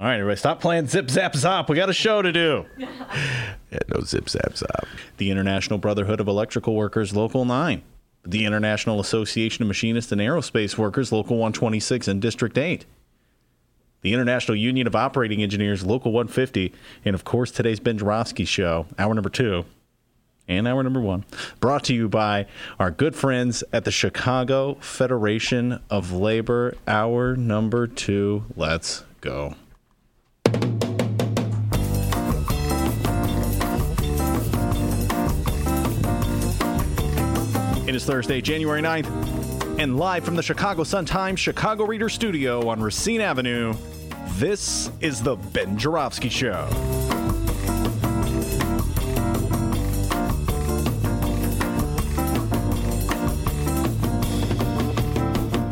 All right, everybody, stop playing zip zap zop. We got a show to do. Yeah, no zip zap zop. The International Brotherhood of Electrical Workers, Local 9. The International Association of Machinists and Aerospace Workers, Local 126 and District 8. The International Union of Operating Engineers, Local 150. And of course, today's Ben Joravsky Show, hour number two and hour number one, brought to you by our good friends at the Chicago Federation of Labor, hour number two. Let's go. It is Thursday, January 9th, and live from the Chicago Sun-Times Chicago Reader Studio on Racine Avenue, this is the Ben Joravsky Show.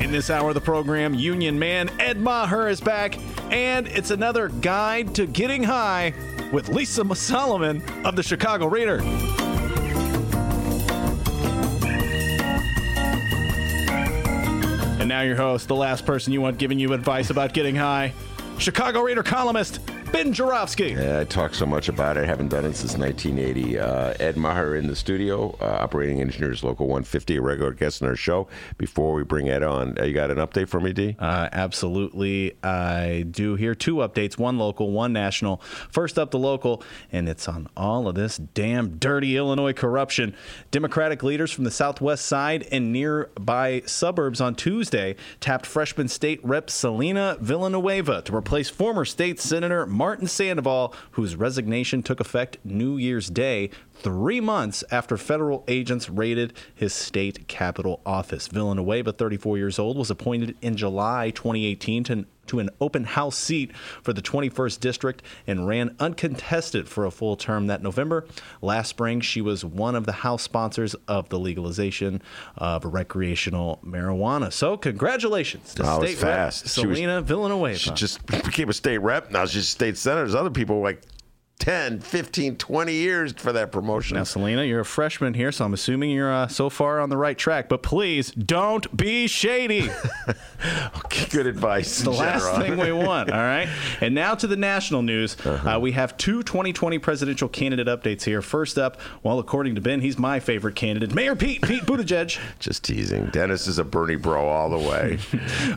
In this hour of the program, Union Man Ed Maher is back, and it's another guide to getting high with Lisa Solomon of the Chicago Reader. And now your host, the last person you want giving you advice about getting high, Chicago Reader columnist Ben Joravsky. Yeah, I talk so much about it. I haven't done it since 1980. Uh, Ed Maher in the studio, uh, operating engineers, local 150, a regular guest on our show. Before we bring Ed on, uh, you got an update for me, D? Uh, absolutely. I do here two updates one local, one national. First up, the local, and it's on all of this damn dirty Illinois corruption. Democratic leaders from the southwest side and nearby suburbs on Tuesday tapped freshman state rep Celina Villanueva to replace former state senator Martin Sandoval, whose resignation took effect New Year's Day, three months after federal agents raided his state capitol office. Villanueva, 34 years old, was appointed in July 2018 to to an open house seat for the 21st district and ran uncontested for a full term that November. Last spring, she was one of the House sponsors of the legalization of recreational marijuana. So, congratulations to Wow, state fast. rep Celina Villanueva. She just became a state rep. Now she's state senator. There's other people like 10, 15, 20 years for that promotion. Now, Celina, you're a freshman here, so I'm assuming you're uh, so far on the right track. But please don't be shady. Okay, good advice. the last General. thing we want. All right. And now to the national news. Uh-huh. Uh, we have two 2020 presidential candidate updates here. First up, well, according to Ben, he's my favorite candidate, Mayor Pete, Pete Buttigieg. Just teasing. Dennis is a Bernie bro all the way.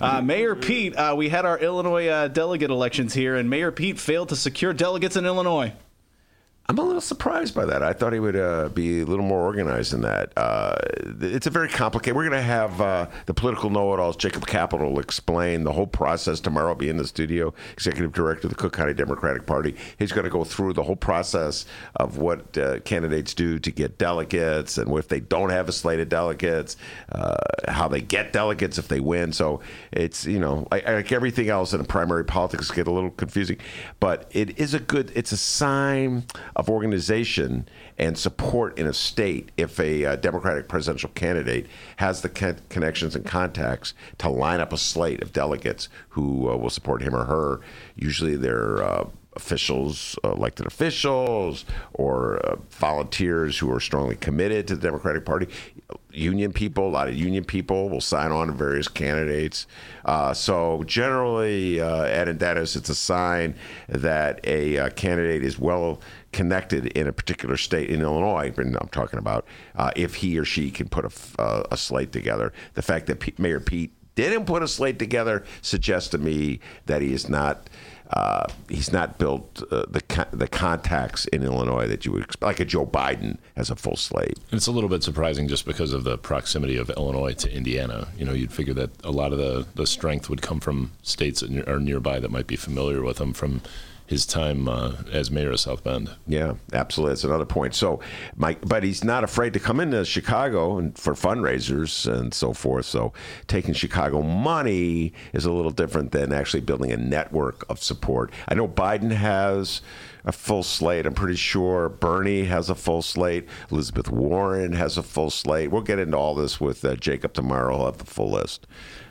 Uh, Mayor Pete, uh, we had our Illinois uh, delegate elections here, and Mayor Pete failed to secure delegates in Illinois. I'm a little surprised by that. I thought he would uh, be a little more organized than that. Uh, it's a very complicated. We're going to have uh, the political know-it-alls, Jacob Kaplan, explain the whole process tomorrow. I'll be in the studio, executive director of the Cook County Democratic Party. He's going to go through the whole process of what uh, candidates do to get delegates, and if they don't have a slate of delegates, uh, how they get delegates if they win. So it's you know like, like everything else in primary politics get a little confusing, but it is a good. It's a sign of organization and support in a state if a uh, Democratic presidential candidate has the con- connections and contacts to line up a slate of delegates who uh, will support him or her. Usually they're uh, officials, uh, elected officials, or uh, volunteers who are strongly committed to the Democratic Party. Union people, a lot of union people will sign on to various candidates. Uh, so generally, uh, Dennis, it's a sign that a uh, candidate is well connected in a particular state in Illinois. And I'm talking about uh, if he or she can put a, uh, a slate together. The fact that P- Mayor Pete didn't put a slate together suggests to me that he is not. Uh, he's not built uh, the the contacts in Illinois that you would expect, like a Joe Biden has a full slate. It's a little bit surprising just because of the proximity of Illinois to Indiana. You know, you'd figure that a lot of the, the strength would come from states that are nearby that might be familiar with him from his time uh, as mayor of South Bend. Yeah, absolutely. That's another point. So, Mike, but he's not afraid to come into Chicago and for fundraisers and so forth. So, taking Chicago money is a little different than actually building a network of support. I know Biden has a full slate. I'm pretty sure Bernie has a full slate. Elizabeth Warren has a full slate. We'll get into all this with uh, Jacob tomorrow. He'll have the full list.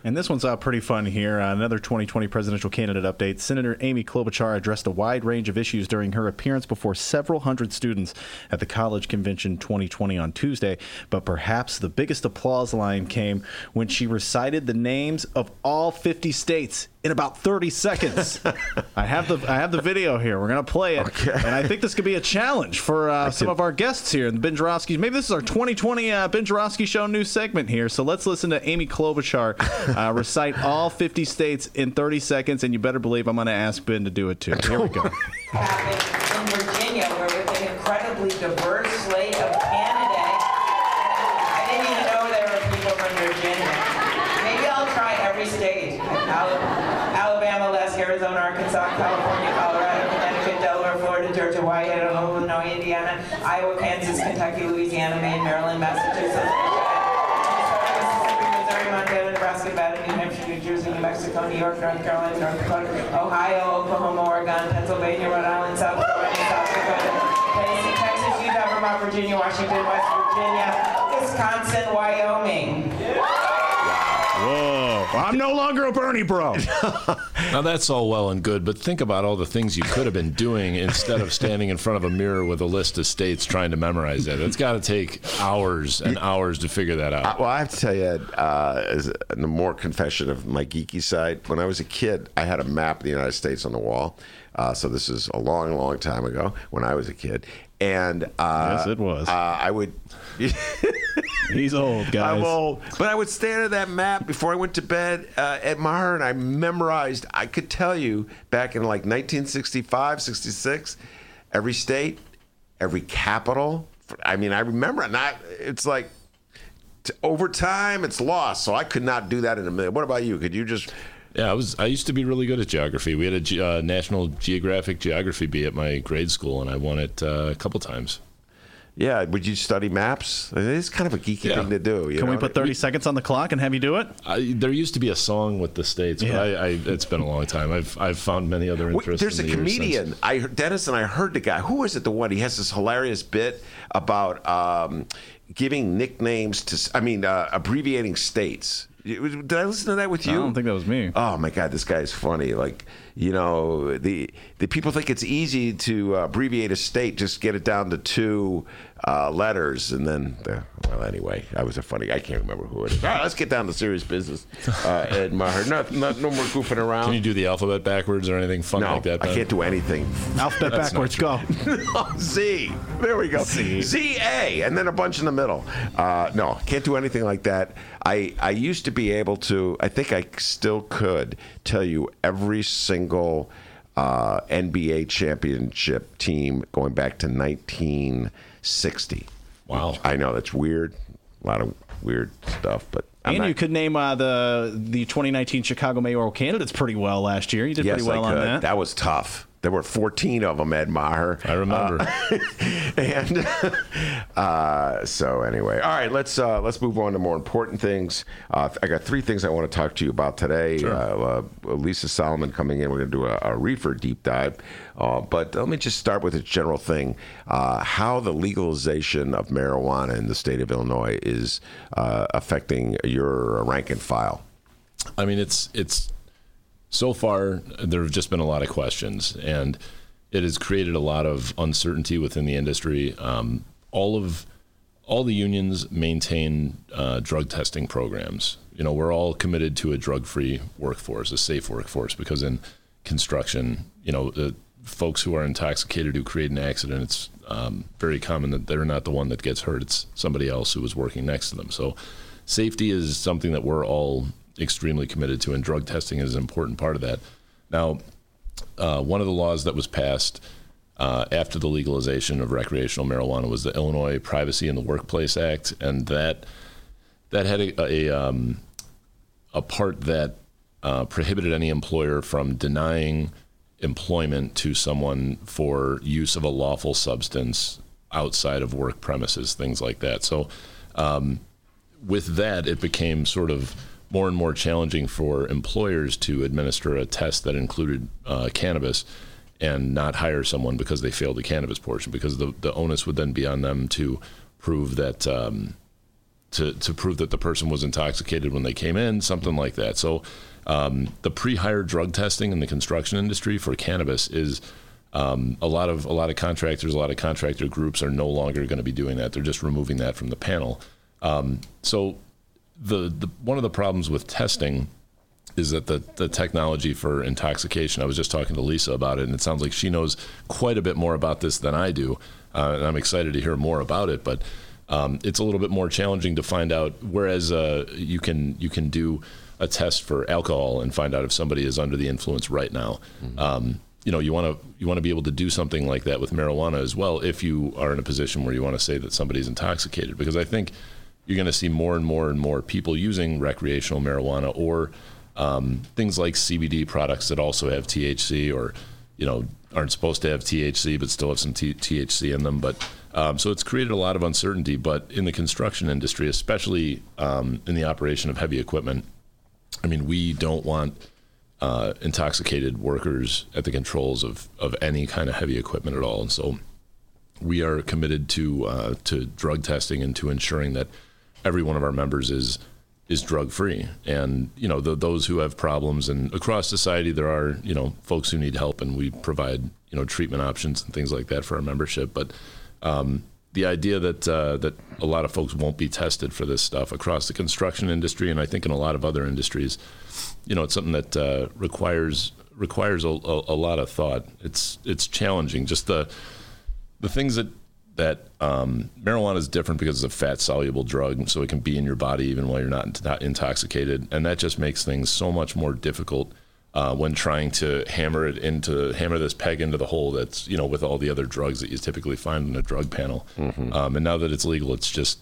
And this one's uh, pretty fun here. Uh, another 2020 presidential candidate update. Senator Amy Klobuchar addressed a wide range of issues during her appearance before several hundred students at the College Convention 2020 on Tuesday. But perhaps the biggest applause line came when she recited the names of all 50 states in about 30 seconds. I have the I have the video here. We're gonna play it, Okay. and I think this could be a challenge for uh, some of our guests here in the Ben Joravsky. Maybe this is our 2020 uh, Ben Joravsky Show new segment here. So let's listen to Amy Klobuchar uh, recite all 50 states in 30 seconds, and you better believe I'm gonna ask Ben to do it too. Here we go. in Virginia, where with an incredibly diverse slate of candidates. I didn't even know there were people from Virginia. Maybe I'll try every state. Al- Alabama, Les, Arizona, Arkansas, California, Colorado, Connecticut, Delaware, Florida, Georgia, Hawaii, Idaho, Illinois, Indiana, Iowa, Kansas, Kentucky, Louisiana, Maine, Maryland, Massachusetts, Mississippi, Missouri, Montana, Nebraska, Nevada, New Hampshire, New Jersey, New Mexico, New York, North Carolina, North Dakota, Ohio, Oklahoma, Oregon, Pennsylvania, Rhode Island, South Carolina, South Dakota, Tennessee, Texas, Utah, Vermont, Virginia, Washington, West Virginia, Wisconsin, Wyoming. Whoa! I'm no longer a Bernie bro. Now that's all well and good, but think about all the things you could have been doing instead of standing in front of a mirror with a list of states trying to memorize it. It's got to take hours and hours to figure that out. Uh, well, I have to tell you, uh, as a more confession of my geeky side, when I was a kid, I had a map of the United States on the wall. Uh, so this is a long, long time ago when I was a kid. And uh, Yes, it was. Uh, I would. He's old, guys. I'm old, but I would stare at that map before I went to bed uh, Ed Maher, and I memorized. I could tell you back in like 1965, 66, every state, every capital. I mean, I remember it. Not. It's like t- over time, it's lost. So I could not do that in a minute. What about you? Could you just? Yeah, I was. I used to be really good at geography. We had a ge- uh, National Geographic Geography bee at my grade school, and I won it uh, a couple times. Yeah. Would you study maps? It's kind of a geeky Yeah. thing to do. You Can we put 30 seconds on the clock and have you do it? I, there used to be a song with the states, but Yeah. I, I, it's been a long time. I've I've found many other Wait, interests. there's a the comedian. I Dennis and I heard the guy. Who is it? The one he has this hilarious bit about um, giving nicknames to. I mean, uh, abbreviating states. Did I listen to that with you? I don't think that was me. Oh my God, this guy is funny. Like, you know, the the people think it's easy to uh, abbreviate a state, just get it down to two uh, letters, and then, uh, well, anyway, I was a funny. I can't remember who it is. All right, let's get down to serious business. Uh, Ed Maher, no, no, no more goofing around. Can you do the alphabet backwards or anything fun no, like that? I can't do anything. Alphabet That's backwards, not go. Z. There we go. Z. Z A, and then a bunch in the middle. Uh, no, can't do anything like that. I I used to be able to. I think I still could tell you every single uh, NBA championship team going back to 1960. Wow. I know that's weird. A lot of weird stuff, but I'm and not- you could name uh, the the 2019 Chicago mayoral candidates pretty well last year. You did Yes, pretty well I on that. That was tough. There were 14 of them, Ed Maher. I remember. and uh, so anyway, all right, let's uh, let's move on to more important things. Uh, I got three things I want to talk to you about today. Uh, uh, Lisa Solomon coming in. We're going to do a, a reefer deep dive. Uh, but let me just start with a general thing: uh, how the legalization of marijuana in the state of Illinois is uh, affecting your rank and file. I mean, it's it's so far there have just been a lot of questions, and it has created a lot of uncertainty within the industry. Um, all of all the unions maintain uh, drug testing programs. You know, we're all committed to a drug-free workforce, a safe workforce, because in construction, you know, the folks who are intoxicated who create an accident, it's um, very common that they're not the one that gets hurt; it's somebody else who was working next to them. So, safety is something that we're all extremely committed to, and drug testing is an important part of that. Now, uh, one of the laws that was passed uh, after the legalization of recreational marijuana was the Illinois Privacy in the Workplace Act, and that that had a a, um, a part that uh, prohibited any employer from denying employment to someone for use of a lawful substance outside of work premises, things like that. So, um, with that, it became sort of more and more challenging for employers to administer a test that included uh, cannabis and not hire someone because they failed the cannabis portion, because the, the onus would then be on them to prove that um, to, to prove that the person was intoxicated when they came in, something like that. So um, the pre-hire drug testing in the construction industry for cannabis is um, a lot of a lot of contractors, a lot of contractor groups are no longer going to be doing that. They're just removing that from the panel. Um, so the, the one of the problems with testing is that the, the technology for intoxication. I was just talking to Lisa about it, and it sounds like she knows quite a bit more about this than I do, uh, and I'm excited to hear more about it. But um, it's a little bit more challenging to find out. Whereas uh, you can you can do a test for alcohol and find out if somebody is under the influence right now. Mm-hmm. Um, you know, you want to you want to be able to do something like that with marijuana as well if you are in a position where you want to say that somebody's intoxicated. Because I think you're going to see more and more and more people using recreational marijuana or um, things like CBD products that also have THC or you know aren't supposed to have THC but still have some T- THC in them. But um, so it's created a lot of uncertainty. But in the construction industry, especially um, in the operation of heavy equipment, I mean, we don't want uh, intoxicated workers at the controls of, of any kind of heavy equipment at all. And so we are committed to uh, to drug testing and to ensuring that every one of our members is is drug free. And you know, the, those who have problems and across society there are you know folks who need help, and we provide you know treatment options and things like that for our membership. But um, the idea that uh, that a lot of folks won't be tested for this stuff across the construction industry, and I think in a lot of other industries, you know, it's something that uh, requires requires a, a, a, lot of thought. It's it's challenging. Just the the things that that um, marijuana is different because it's a fat soluble drug, so it can be in your body even while you're not, not intoxicated, and that just makes things so much more difficult uh, when trying to hammer it into hammer this peg into the hole that's you know with all the other drugs that you typically find in a drug panel. Mm-hmm. Um, and now that it's legal, it's just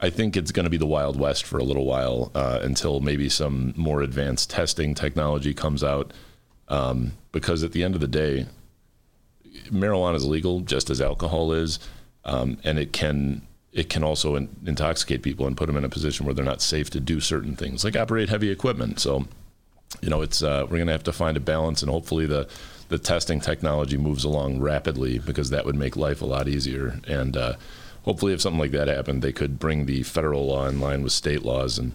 I think it's going to be the wild west for a little while uh, until maybe some more advanced testing technology comes out. Um, because at the end of the day, marijuana is legal just as alcohol is, um, and it can it can also in- intoxicate people and put them in a position where they're not safe to do certain things, like operate heavy equipment. So you know, it's uh, we're going to have to find a balance, and hopefully the the testing technology moves along rapidly because that would make life a lot easier. And uh, hopefully, if something like that happened, they could bring the federal law in line with state laws, and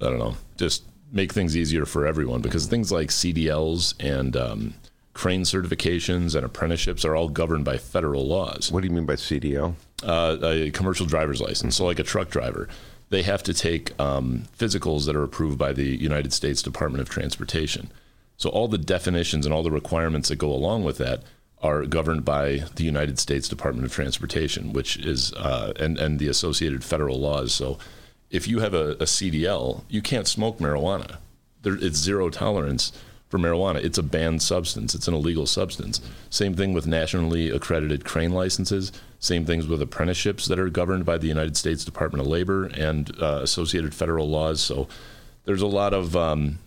I don't know, just make things easier for everyone. Because things like CDLs and um, crane certifications and apprenticeships are all governed by federal laws. What do you mean by CDL? Uh, a commercial driver's license, so like a truck driver they have to take um, physicals that are approved by the United States Department of Transportation. So all the definitions and all the requirements that go along with that are governed by the United States Department of Transportation, which is uh, and and the associated federal laws. So if you have a, a CDL, you can't smoke marijuana. There, it's zero tolerance for marijuana. It's a banned substance. It's an illegal substance. Same thing with nationally accredited crane licenses. Same things with apprenticeships that are governed by the United States Department of Labor and uh, associated federal laws. So there's a lot of um,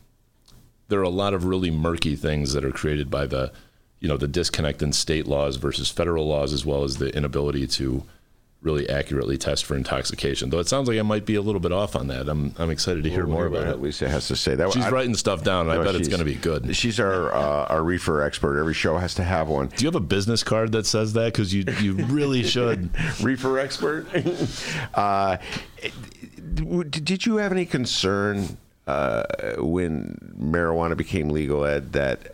there are a lot of really murky things that are created by the you know the disconnect in state laws versus federal laws, as well as the inability to really accurately test for intoxication. Though it sounds like I might be a little bit off on that. I'm I'm excited to hear we'll more about it. Lisa has to say that. She's I, writing stuff down, no, I bet it's going to be good. She's our uh, our reefer expert. Every show has to have one. Do you have a business card that says that? Because you you really should. reefer expert. uh, did you have any concern uh, when marijuana became legal, Ed, that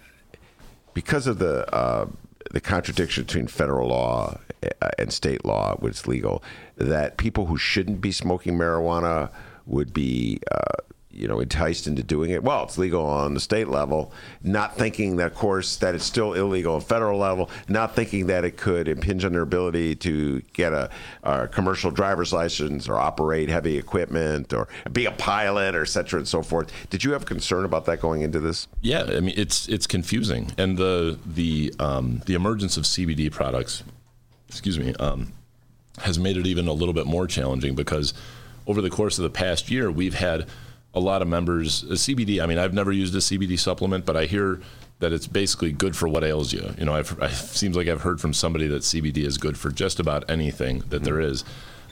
because of the uh, the contradiction between federal law and state law, is legal, that people who shouldn't be smoking marijuana would be uh, you know enticed into doing it. Well, it's legal on the state level, not thinking that, of course, that it's still illegal on federal level, not thinking that it could impinge on their ability to get a, a commercial driver's license or operate heavy equipment or be a pilot or et cetera and so forth. Did you have concern about that going into this? Yeah, I mean it's it's confusing, and the the um, the emergence of CBD products, excuse me, um, has made it even a little bit more challenging because over the course of the past year we've had a lot of members a CBD. I mean, I've never used a CBD supplement, but I hear that it's basically good for what ails you. You know, I've, it seems like I've heard from somebody that CBD is good for just about anything that there is.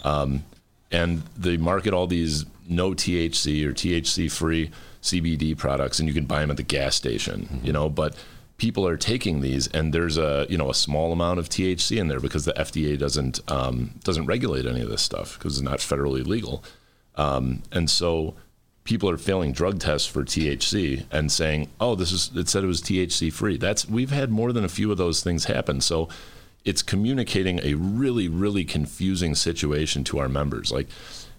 Um, and they market all these no THC or THC free CBD products, and you can buy them at the gas station, mm-hmm. you know, but people are taking these and there's a you know a small amount of THC in there because the FDA doesn't um, doesn't regulate any of this stuff because it's not federally legal, um, and so people are failing drug tests for THC and saying, "Oh, this is it said it was THC free." That's we've had more than a few of those things happen. So it's communicating a really really confusing situation to our members. Like,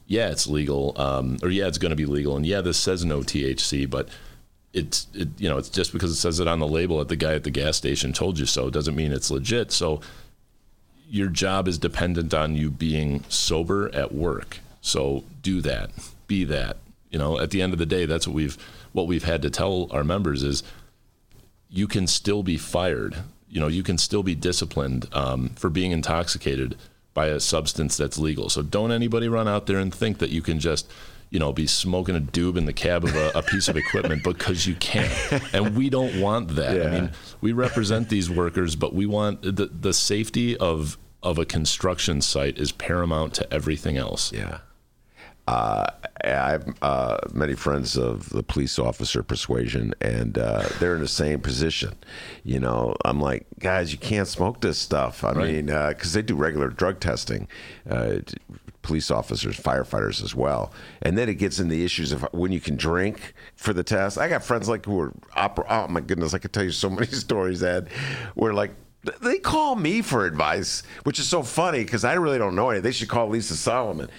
yeah, it's legal, um, or yeah, it's going to be legal, and yeah, this says no THC, but it's it, you know it's just because it says it on the label that the guy at the gas station told you so doesn't mean it's legit. So your job is dependent on you being sober at work. So do that, be that. You know, at the end of the day, that's what we've what we've had to tell our members is you can still be fired. You know, you can still be disciplined um, for being intoxicated by a substance that's legal. So don't anybody run out there and think that you can just you know, be smoking a doob in the cab of a, a piece of equipment because you can't, And we don't want that. Yeah. I mean, we represent these workers, but we want the, the safety of of a construction site is paramount to everything else. Yeah. Uh, I have uh, many friends of the police officer persuasion, and uh, they're in the same position. You know, I'm like, guys, you can't smoke this stuff. I right. mean, because uh, they do regular drug testing, uh, police officers, firefighters as well. And then it gets into the issues of when you can drink for the test. I got friends like who are opera. Oh my goodness, I could tell you so many stories that where like they call me for advice, which is so funny because I really don't know anything. They should call Lisa Solomon.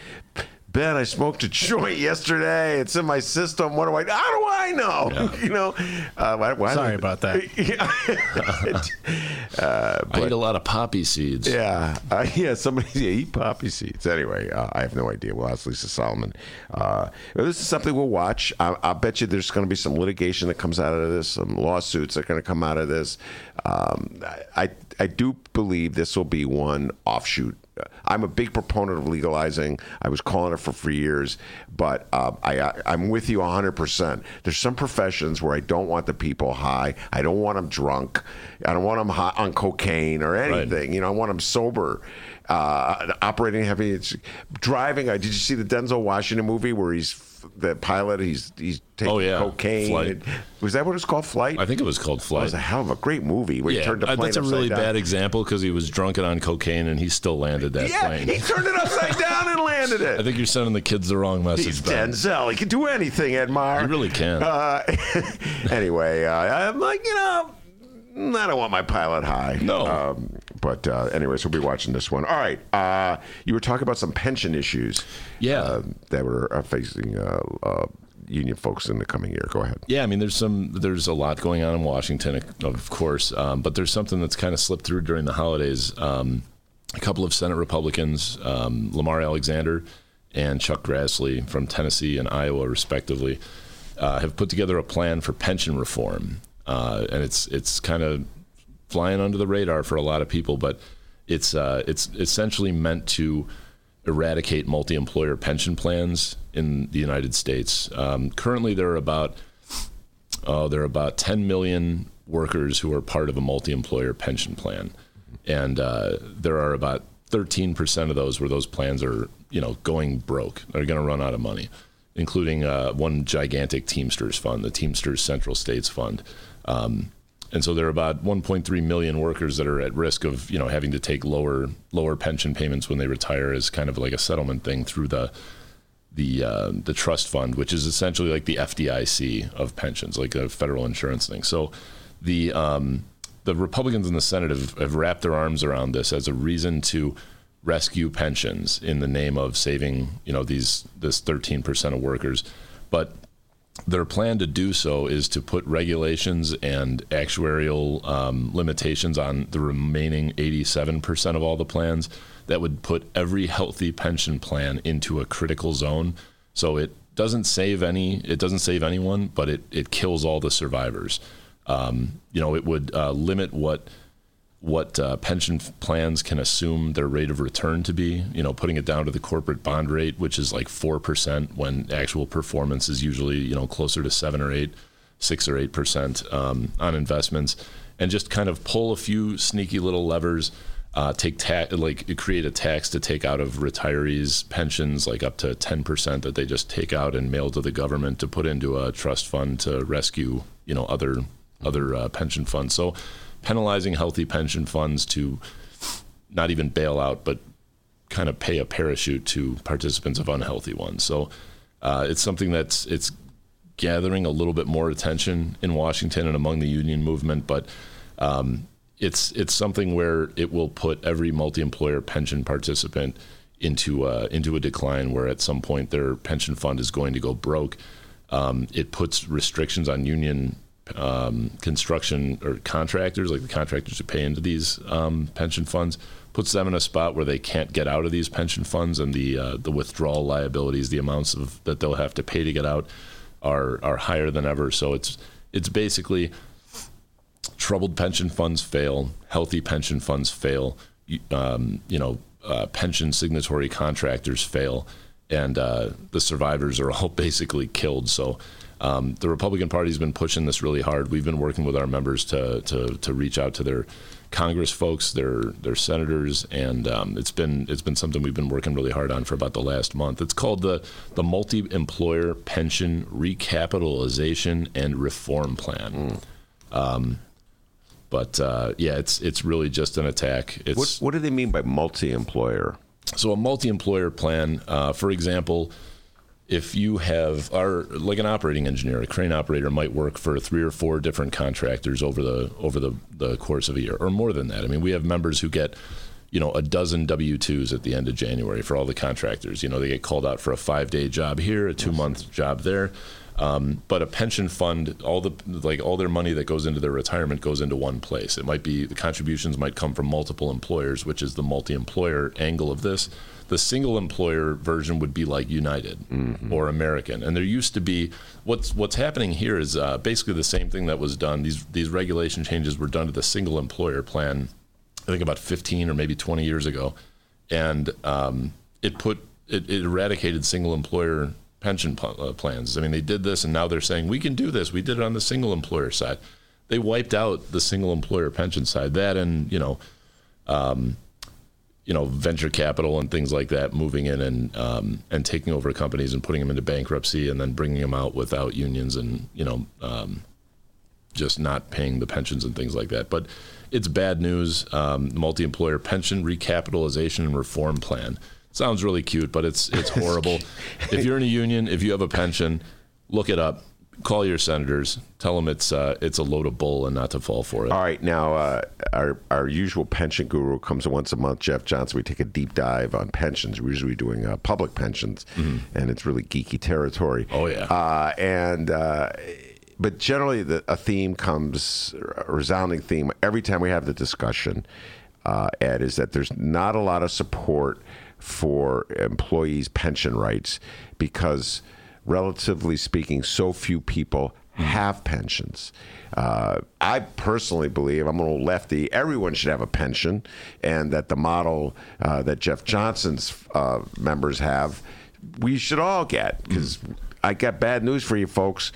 Ben, I smoked a joint yesterday. It's in my system. What do I? How do I know? Yeah. you know. Uh, why, why Sorry about that. uh, but, I eat a lot of poppy seeds. Yeah, uh, yeah. Somebody yeah, eat poppy seeds. Anyway, uh, I have no idea. We'll ask Lisa Solomon. Uh, this is something we'll watch. I, I bet you there's going to be some litigation that comes out of this. Some lawsuits that are going to come out of this. Um, I I do believe this will be one offshoot I'm a big proponent of legalizing. I was calling it for for years, but uh, I, I am with you 100. percent There's some professions where I don't want the people high. I don't want them drunk. I don't want them high on cocaine or anything. Right. You know, I want them sober. Uh, operating heavy, driving. I did you see the Denzel Washington movie where he's the pilot. He's he's taking oh, yeah. cocaine. was that what it was called? Flight. I think it was called Flight. It was a hell of a great movie where yeah, he turned the plane. That's a really down. bad example because he was drunk and on cocaine and he still landed that yeah, plane. he turned it upside down and landed it. I think you're sending the kids the wrong message. He's Denzel. He can do anything, Ed Edmar. He really can. Uh, anyway, uh, I'm like you know. I don't want my pilot high. No. Um, but uh, anyways, we'll be watching this one. All right. Uh, you were talking about some pension issues. Yeah. Uh, that were uh, facing uh, uh, union folks in the coming year. Go ahead. Yeah, I mean, there's some, there's a lot going on in Washington, of course, um, but there's something that's kind of slipped through during the holidays. Um, a couple of Senate Republicans, um, Lamar Alexander and Chuck Grassley from Tennessee and Iowa, respectively, uh, have put together a plan for pension reform, uh, and it's it's kind of flying under the radar for a lot of people, but it's uh, it's essentially meant to eradicate multi-employer pension plans in the United States. Um, currently, there are about uh, there are about 10 million workers who are part of a multi-employer pension plan, and uh, there are about 13% of those where those plans are you know going broke. They're going to run out of money, including uh, one gigantic Teamsters fund, the Teamsters Central States Fund. Um, and so there are about 1.3 million workers that are at risk of you know having to take lower lower pension payments when they retire as kind of like a settlement thing through the the uh, the trust fund, which is essentially like the FDIC of pensions, like a federal insurance thing. So the um, the Republicans in the Senate have, have wrapped their arms around this as a reason to rescue pensions in the name of saving you know these this 13 percent of workers, but their plan to do so is to put regulations and actuarial um, limitations on the remaining 87% of all the plans that would put every healthy pension plan into a critical zone. So it doesn't save any, it doesn't save anyone, but it, it kills all the survivors. Um, you know, it would uh, limit what what uh, pension plans can assume their rate of return to be. You know, putting it down to the corporate bond rate, which is like four percent, when actual performance is usually you know closer to seven or eight, six or eight percent um, on investments, and just kind of pull a few sneaky little levers. uh, take tax like create a tax to take out of retirees pensions like up to 10% that they just take out and mail to the government to put into a trust fund to rescue you know other other uh, pension funds so penalizing healthy pension funds to not even bail out but kind of pay a parachute to participants of unhealthy ones so uh, it's something that's it's gathering a little bit more attention in Washington and among the union movement but um, it's it's something where it will put every multi-employer pension participant into uh, into a decline where at some point their pension fund is going to go broke. Um, it puts restrictions on union um, construction or contractors, like the contractors who pay into these um, pension funds, puts them in a spot where they can't get out of these pension funds, and the uh, the withdrawal liabilities, the amounts of that they'll have to pay to get out, are are higher than ever. So it's it's basically troubled pension funds fail, healthy pension funds fail, um, you know, uh, pension signatory contractors fail, and uh, the survivors are all basically killed. So um, the Republican Party has been pushing this really hard. We've been working with our members to to, to reach out to their Congress folks, their their senators, and um, it's been it's been something we've been working really hard on for about the last month. It's called the the Multi-Employer Pension Recapitalization and Reform Plan. Mm. Um, but uh, yeah, it's it's really just an attack. It's, what, what do they mean by multi-employer? So a multi-employer plan, uh, for example, if you have our like an operating engineer, a crane operator might work for three or four different contractors over the over the, the course of a year, or more than that. I mean, we have members who get you know a dozen W twos at the end of January for all the contractors. You know, they get called out for a five day job here, a two month job there. Um, but a pension fund, all the like all their money that goes into their retirement goes into one place. It might be the contributions might come from multiple employers, which is the multi-employer angle of this. The single employer version would be like United mm-hmm. or American, and there used to be what's what's happening here is uh, basically the same thing that was done. These these regulation changes were done to the single employer plan, I think about 15 or maybe 20 years ago, and um, it put it, it eradicated single employer pension uh, plans. I mean, they did this, and now they're saying we can do this. We did it on the single employer side. They wiped out the single employer pension side. That and you know, um, you know, venture capital and things like that, moving in and um, and taking over companies and putting them into bankruptcy, and then bringing them out without unions and you know, um, just not paying the pensions and things like that. But it's bad news. Um, multi-employer pension recapitalization and reform plan sounds really cute, but it's it's horrible. if you're in a union, if you have a pension, look it up. Call your senators. Tell them it's uh, it's a load of bull and not to fall for it. All right, now uh, our our usual pension guru comes once a month, Jeff Johnson. We take a deep dive on pensions. We're usually doing uh, public pensions, mm-hmm. and it's really geeky territory. Oh yeah, uh, and uh, but generally the, a theme comes a resounding theme every time we have the discussion. Uh, Ed is that there's not a lot of support for employees' pension rights because, relatively speaking, so few people have pensions. Uh, I personally believe I'm a little lefty. Everyone should have a pension, and that the model uh, that Jeff Johnson's uh, members have, we should all get. Because mm. I got bad news for you, folks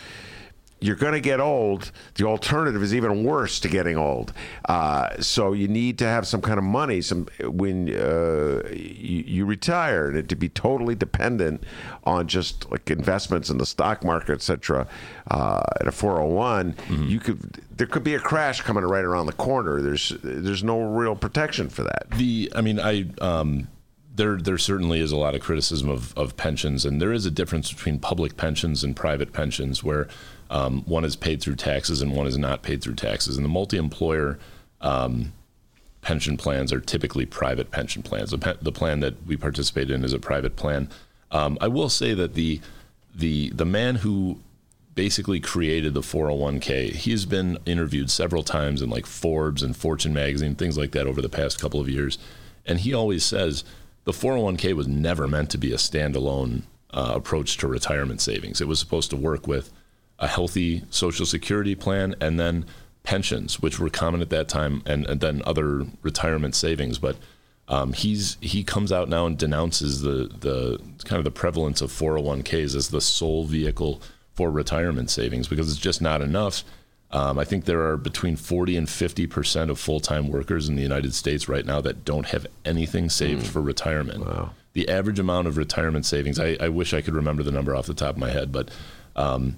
you're going to get old. The alternative is even worse to getting old. Uh, so you need to have some kind of money. Some when uh, you, you, retire, and to be totally dependent on just like investments in the stock market, etc. Uh, at a 401, mm-hmm. you could there could be a crash coming right around the corner. There's there's no real protection for that. The I mean I. Um there there certainly is a lot of criticism of, of pensions, and there is a difference between public pensions and private pensions, where um, one is paid through taxes and one is not paid through taxes. And the multi-employer um, pension plans are typically private pension plans. The, pe- the, plan that we participate in is a private plan. Um, I will say that the the the man who basically created the 401k. He's been interviewed several times in like Forbes and Fortune magazine, things like that over the past couple of years. And he always says the 401k was never meant to be a standalone uh, approach to retirement savings. It was supposed to work with a healthy Social Security plan and then pensions, which were common at that time, and, and then other retirement savings. But um, he's he comes out now and denounces the the kind of the prevalence of 401ks as the sole vehicle for retirement savings because it's just not enough. Um, I think there are between 40 and 50 percent of full-time workers in the United States right now that don't have anything saved for retirement. Wow. The average amount of retirement savings, I, I wish I could remember the number off the top of my head, but um,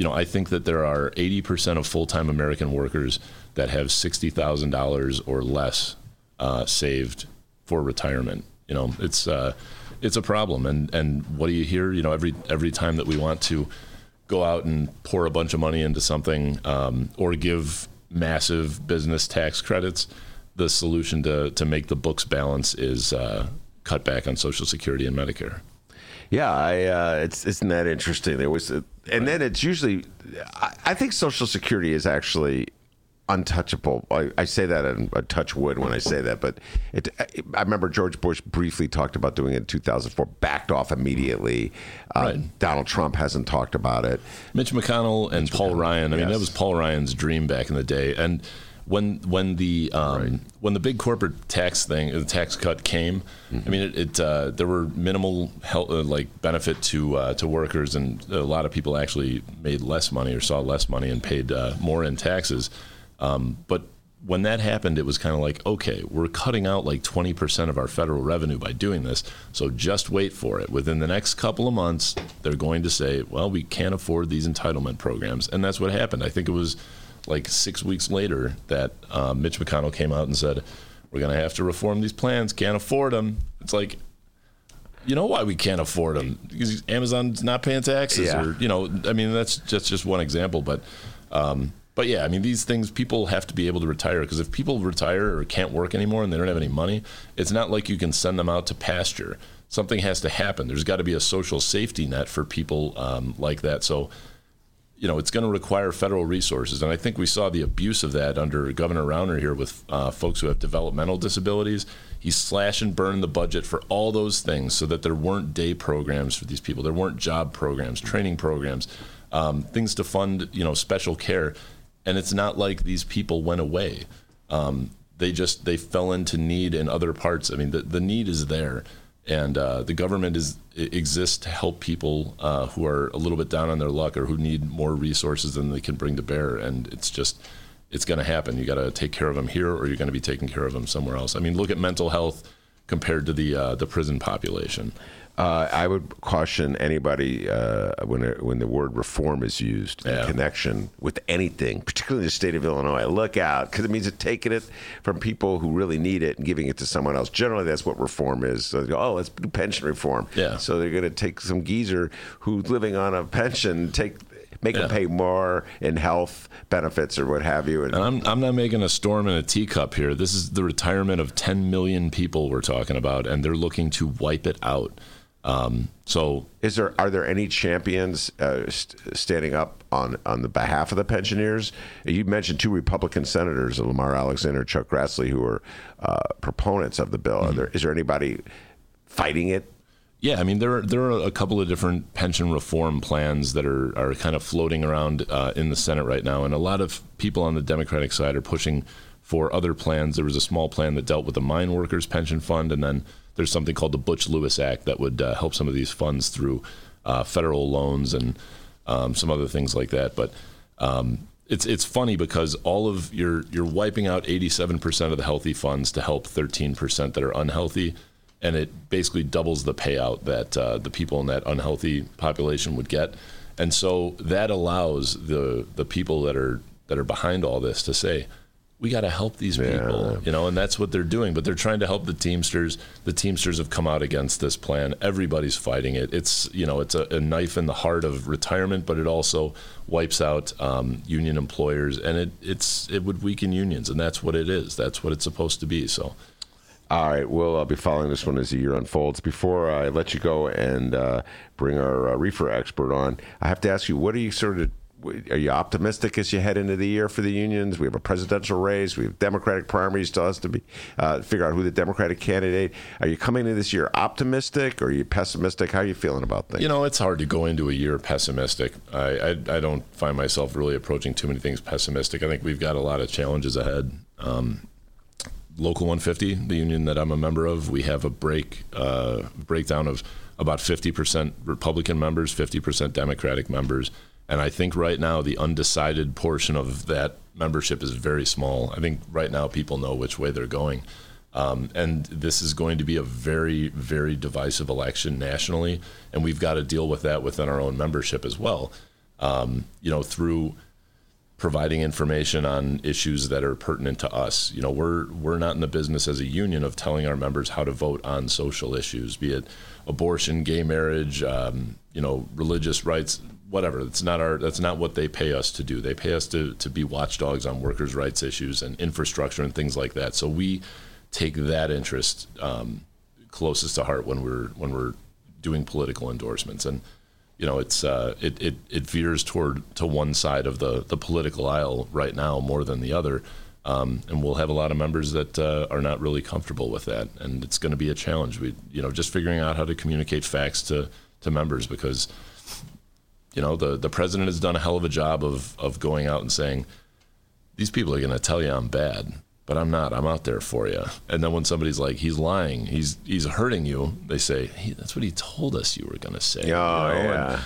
you know, I think that there are 80% of full-time American workers that have $60,000 or less uh, saved for retirement. You know, it's uh, it's a problem. And and what do you hear? You know, every every time that we want to go out and pour a bunch of money into something um, or give massive business tax credits, the solution to to make the books balance is uh, cut back on Social Security and Medicare. Yeah, I, uh, it's isn't that interesting? There was, a, and then it's usually, I, I think Social Security is actually untouchable. I, I say that and I touch wood when I say that, but it, I remember George Bush briefly talked about doing it in 2004, backed off immediately. Uh, Right. Donald Trump hasn't talked about it. Mitch McConnell and Paul Ryan. I mean, that was Paul Ryan's dream back in the day. And when when the um, when the big corporate tax thing, the tax cut came, I mean, it, it uh, there were minimal help, uh, like benefit to uh, to workers, and a lot of people actually made less money or saw less money and paid uh, more in taxes. Um, but when that happened, it was kind of like, okay, we're cutting out like 20% of our federal revenue by doing this. So just wait for it. Within the next couple of months, they're going to say, well, we can't afford these entitlement programs. And that's what happened. I think it was like six weeks later that uh, Mitch McConnell came out and said, we're going to have to reform these plans, can't afford them. It's like, you know why we can't afford them because Amazon's not paying taxes, Yeah. or you know, I mean that's just just one example, but um, but yeah, I mean these things people have to be able to retire because if people retire or can't work anymore and they don't have any money, it's not like you can send them out to pasture. Something has to happen. There's got to be a social safety net for people um, like that. So you know, it's going to require federal resources. And I think we saw the abuse of that under Governor Rauner here with uh, folks who have developmental disabilities. He slashed and burned the budget for all those things so that there weren't day programs for these people. There weren't job programs, training programs, um, things to fund, you know, special care. And it's not like these people went away. Um, they just they fell into need in other parts. I mean, the, the need is there, and uh, the government is exists to help people uh, who are a little bit down on their luck or who need more resources than they can bring to bear. And it's just it's going to happen. You got to take care of them here, or you're going to be taking care of them somewhere else. I mean, look at mental health compared to the uh, the prison population. Uh, I would caution anybody uh, when when the word reform is used in Yeah. connection with anything, particularly in the state of Illinois. Look out, because it means taking it from people who really need it and giving it to someone else. Generally, that's what reform is. So go, oh, let's do pension reform. Yeah. So they're going to take some geezer who's living on a pension, take make Yeah. them pay more in health benefits or what have you. And And I'm, I'm not making a storm in a teacup here. This is the retirement of 10 million people we're talking about, and they're looking to wipe it out. Um, so Is there are there any champions uh, st- standing up on on the behalf of the pensioners? You mentioned two Republican senators, Lamar Alexander, and Chuck Grassley, who are uh, proponents of the bill. Are there is there anybody fighting it? Yeah, I mean there are, there are a couple of different pension reform plans that are are kind of floating around uh, in the Senate right now, and a lot of people on the Democratic side are pushing for other plans. There was a small plan that dealt with the mine workers pension fund, and then there's something called the Butch Lewis Act that would uh, help some of these funds through uh, federal loans and um, some other things like that. But um, it's it's funny because all of you're you're wiping out 87% of the healthy funds to help 13% that are unhealthy, and it basically doubles the payout that uh, the people in that unhealthy population would get. And so that allows the the people that are that are behind all this to say, we got to help these people, you know, and that's what they're doing. But they're trying to help the Teamsters. The Teamsters have come out against this plan. Everybody's fighting it. It's you know, it's a, a knife in the heart of retirement, but it also wipes out um, union employers, and it it's it would weaken unions, and that's what it is. That's what it's supposed to be. So. All right, we'll uh, be following this one as the year unfolds. Before I let you go and uh, bring our uh, reefer expert on, I have to ask you: What are you sort of are you optimistic as you head into the year for the unions? We have a presidential race. We have Democratic primaries still has to be uh, figure out who the Democratic candidate. Are you coming into this year optimistic or are you pessimistic? How are you feeling about things? You know, it's hard to go into a year pessimistic. I, I, I don't find myself really approaching too many things pessimistic. I think we've got a lot of challenges ahead. Um, Local 150, the union that I'm a member of, we have a break uh, breakdown of about 50% Republican members, 50% Democratic members, And I think right now the undecided portion of that membership is very small. I think right now people know which way they're going. Um, and this is going to be a very, very divisive election nationally, and we've got to deal with that within our own membership as well. Um, you know, through providing information on issues that are pertinent to us. You know, we're we're not in the business as a union of telling our members how to vote on social issues, be it abortion, gay marriage, um, you know, religious rights, whatever. That's not our. That's not what they pay us to do. They pay us to to be watchdogs on workers' rights issues and infrastructure and things like that. So we take that interest um, closest to heart when we're when we're doing political endorsements and you know it's uh, it, it it veers toward to one side of the the political aisle right now more than the other. Um, and we'll have a lot of members that uh, are not really comfortable with that. And it's going to be a challenge. We you know just figuring out how to communicate facts to to members because you know the the president has done a hell of a job of of going out and saying these people are going to tell you I'm bad but I'm not. I'm out there for you. And then when somebody's like, he's lying, he's he's hurting you, they say, hey, that's what he told us you were going to say. Oh, you know? yeah. And,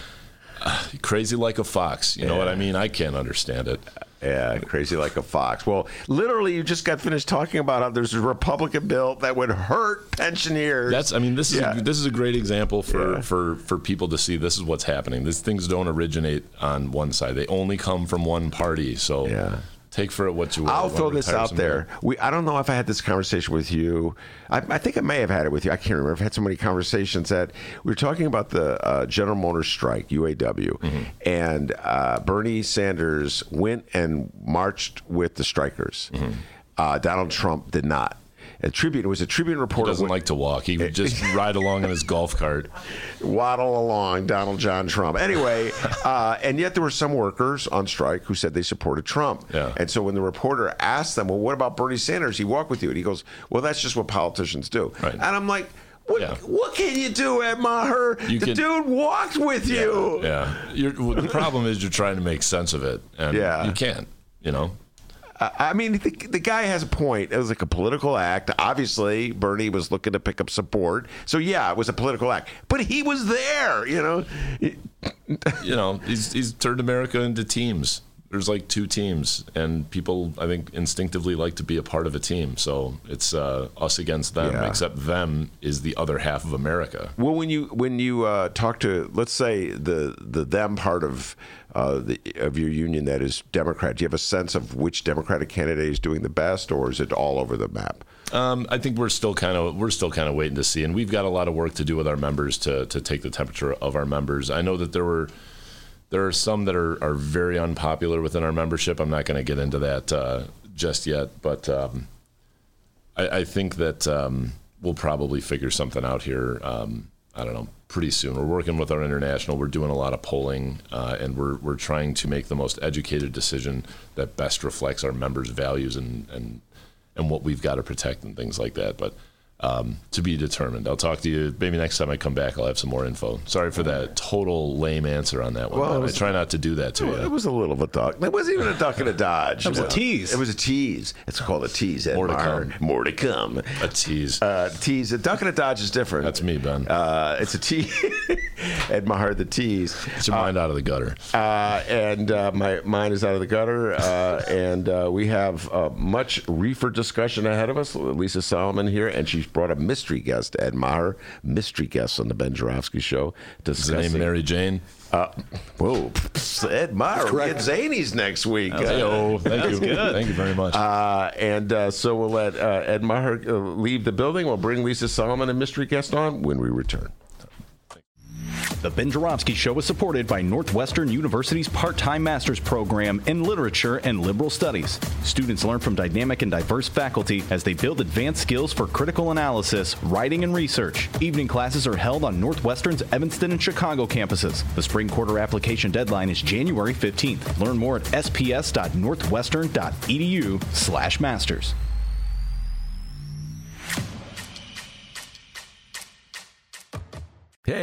uh, crazy like a fox. You know what I mean? I can't understand it. Yeah, crazy like a fox. Well, literally, you just got finished talking about how there's a Republican bill that would hurt pensioners. That's. I mean, this is Yeah. a, this is a great example for, Yeah. for for people to see. This is what's happening. These things don't originate on one side. They only come from one party. So Yeah. Take for it what you will. I'll throw this out there. We I don't know if I had this conversation with you. I, I think I may have had it with you. I can't remember. I've had so many conversations that we were talking about the uh, General Motors strike, UAW, Mm-hmm. and uh, Bernie Sanders went and marched with the strikers. Mm-hmm. Uh, Donald Trump did not. A Tribune it was a Tribune He reporter. doesn't like to walk. He would just ride along in his golf cart. waddle along, Donald John Trump. Anyway, uh, and yet there were some workers on strike who said they supported Trump. Yeah. And so when the reporter asked them, "Well, what about Bernie Sanders? He walked with you," and he goes, "Well, that's just what politicians do." Right. And I'm like. What, Yeah. what can you do, Ed Maher? You the can- dude walked with you. Yeah. You're, well, the problem is you're trying to make sense of it, and Yeah. you can't. You know. I mean, the, the guy has a point. It was like a political act. Obviously, Bernie was looking to pick up support. So, yeah, it was a political act. But he was there, you know? you know, he's he's turned America into teams. There's like two teams, and people I think instinctively like to be a part of a team. So it's uh, us against them, Yeah. except them is the other half of America. Well, when you when you uh, talk to let's say the the them part of uh, the of your union that is Democrat, do you have a sense of which Democratic candidate is doing the best, or is it all over the map? Um, I think we're still kind of we're still kind of waiting to see, and we've got a lot of work to do with our members to to take the temperature of our members. I know that there were there are some that are, are very unpopular within our membership. I'm not going to get into that uh, just yet, but um, I, I think that um, we'll probably figure something out here. Um, I don't know, pretty soon. We're working with our international. We're doing a lot of polling, uh, and we're we're trying to make the most educated decision that best reflects our members' values and and and what we've got to protect and things like that. But um, to be determined. I'll talk to you maybe next time I come back. I'll have some more info. Sorry for that total lame answer on that one. Well, but was- I try not to do that to Well, you. It was a little of a duck. It wasn't even a duck and a dodge. It was a tease. It was a tease. It's called a tease. Ed More to Meyer. come. More to come. a tease. Uh, tease. A duck and a dodge is different. That's me, Ben. Uh, it's a tease. Ed Maher, the tease. It's your mind out of the gutter. Uh, and uh, my mind is out of the gutter. Uh, and uh, we have uh, much reefer discussion ahead of us. Lisa Solomon here, and she's brought a mystery guest, Ed Maher, mystery guest on the Ben Joravsky Show. Is the name Mary Jane? Uh, whoa, Ed Maher. We get Zanies next week. Hey-o. Thank you. Thank you very much. Uh, and uh, so we'll let uh, Ed Maher uh, leave the building. We'll bring Lisa Solomon and mystery guest on when we return. The Ben Joravsky Show is supported by Northwestern University's part-time master's program in literature and liberal studies. Students learn from dynamic and diverse faculty as they build advanced skills for critical analysis, writing, and research. Evening classes are held on Northwestern's Evanston and Chicago campuses. The spring quarter application deadline is January 15th. Learn more at sps.northwestern.edu/masters.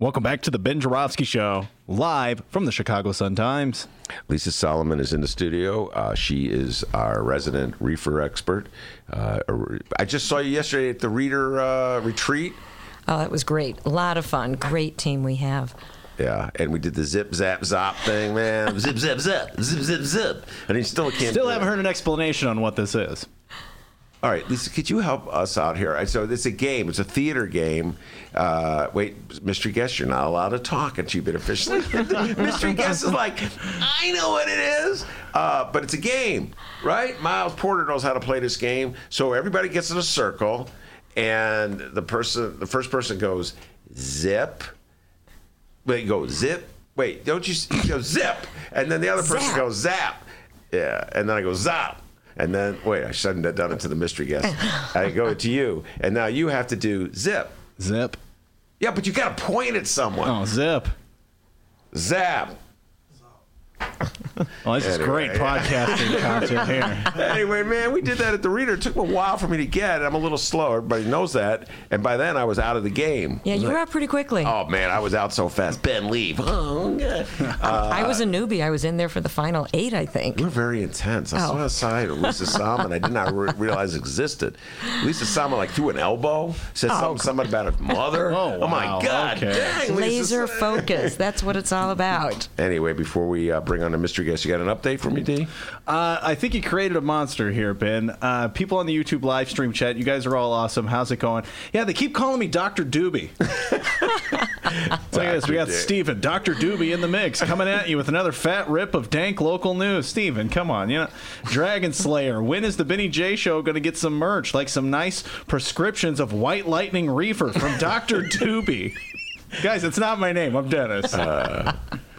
Welcome back to the Ben Joravsky Show, live from the Chicago Sun Times. Lisa Solomon is in the studio. Uh, she is our resident reefer expert. Uh, I just saw you yesterday at the reader uh, retreat. Oh, that was great. A lot of fun. Great team we have. Yeah, and we did the zip zap zop thing, man. zip zip zip zip zip zip, and he still can't. Still haven't heard an explanation on what this is. All right, Lisa, could you help us out here? So it's a game. It's a theater game. Uh, wait, mystery guest, you're not allowed to talk until you've been officially. mystery guest is like, I know what it is, uh, but it's a game, right? Miles Porter knows how to play this game. So everybody gets in a circle, and the person, the first person goes zip. Wait, go zip. Wait, don't you? You go zip, and then the other person Zap. goes zap. Yeah, and then I go zap. And then, wait, I shouldn't have done it to the mystery guest. I go to you, and now you have to do zip. Zip. Yeah, but you got to point at someone. Oh, zip. Zap. Well, this is Anyway. great podcasting content here. Anyway, man, we did that at the reader. It took a while for me to get. I'm a little slow. Everybody knows that. And by then, I was out of the game. Yeah, you were out pretty quickly. Oh man, I was out so fast. Ben, leave. Oh, God. I was a newbie. I was in there for the final eight, I think. You're very intense. I Oh. saw a side of Lisa Solomon I did not re- realize existed. Lisa Solomon like threw an elbow, said something, something about her mother. Oh, my wow. God, Okay. dang, Laser Sa- focus. That's what it's all about. Anyway, before we uh, bring on the mystery guest, you got an update for me, D? Uh, I think you created a monster here, Ben. Uh, people on the YouTube live stream chat, you guys are all awesome. How's it going? Yeah, they keep calling me Dr. Doobie. It's like this. We got Dr. D- Steven, Dr. Doobie in the mix, coming at you with another fat rip of dank local news. Steven, come on. You know, Dragon Slayer. When is the Benny J show going to get some merch? Like some nice prescriptions of White Lightning Reefer from Dr. Doobie. Guys, it's not my name. I'm Dennis.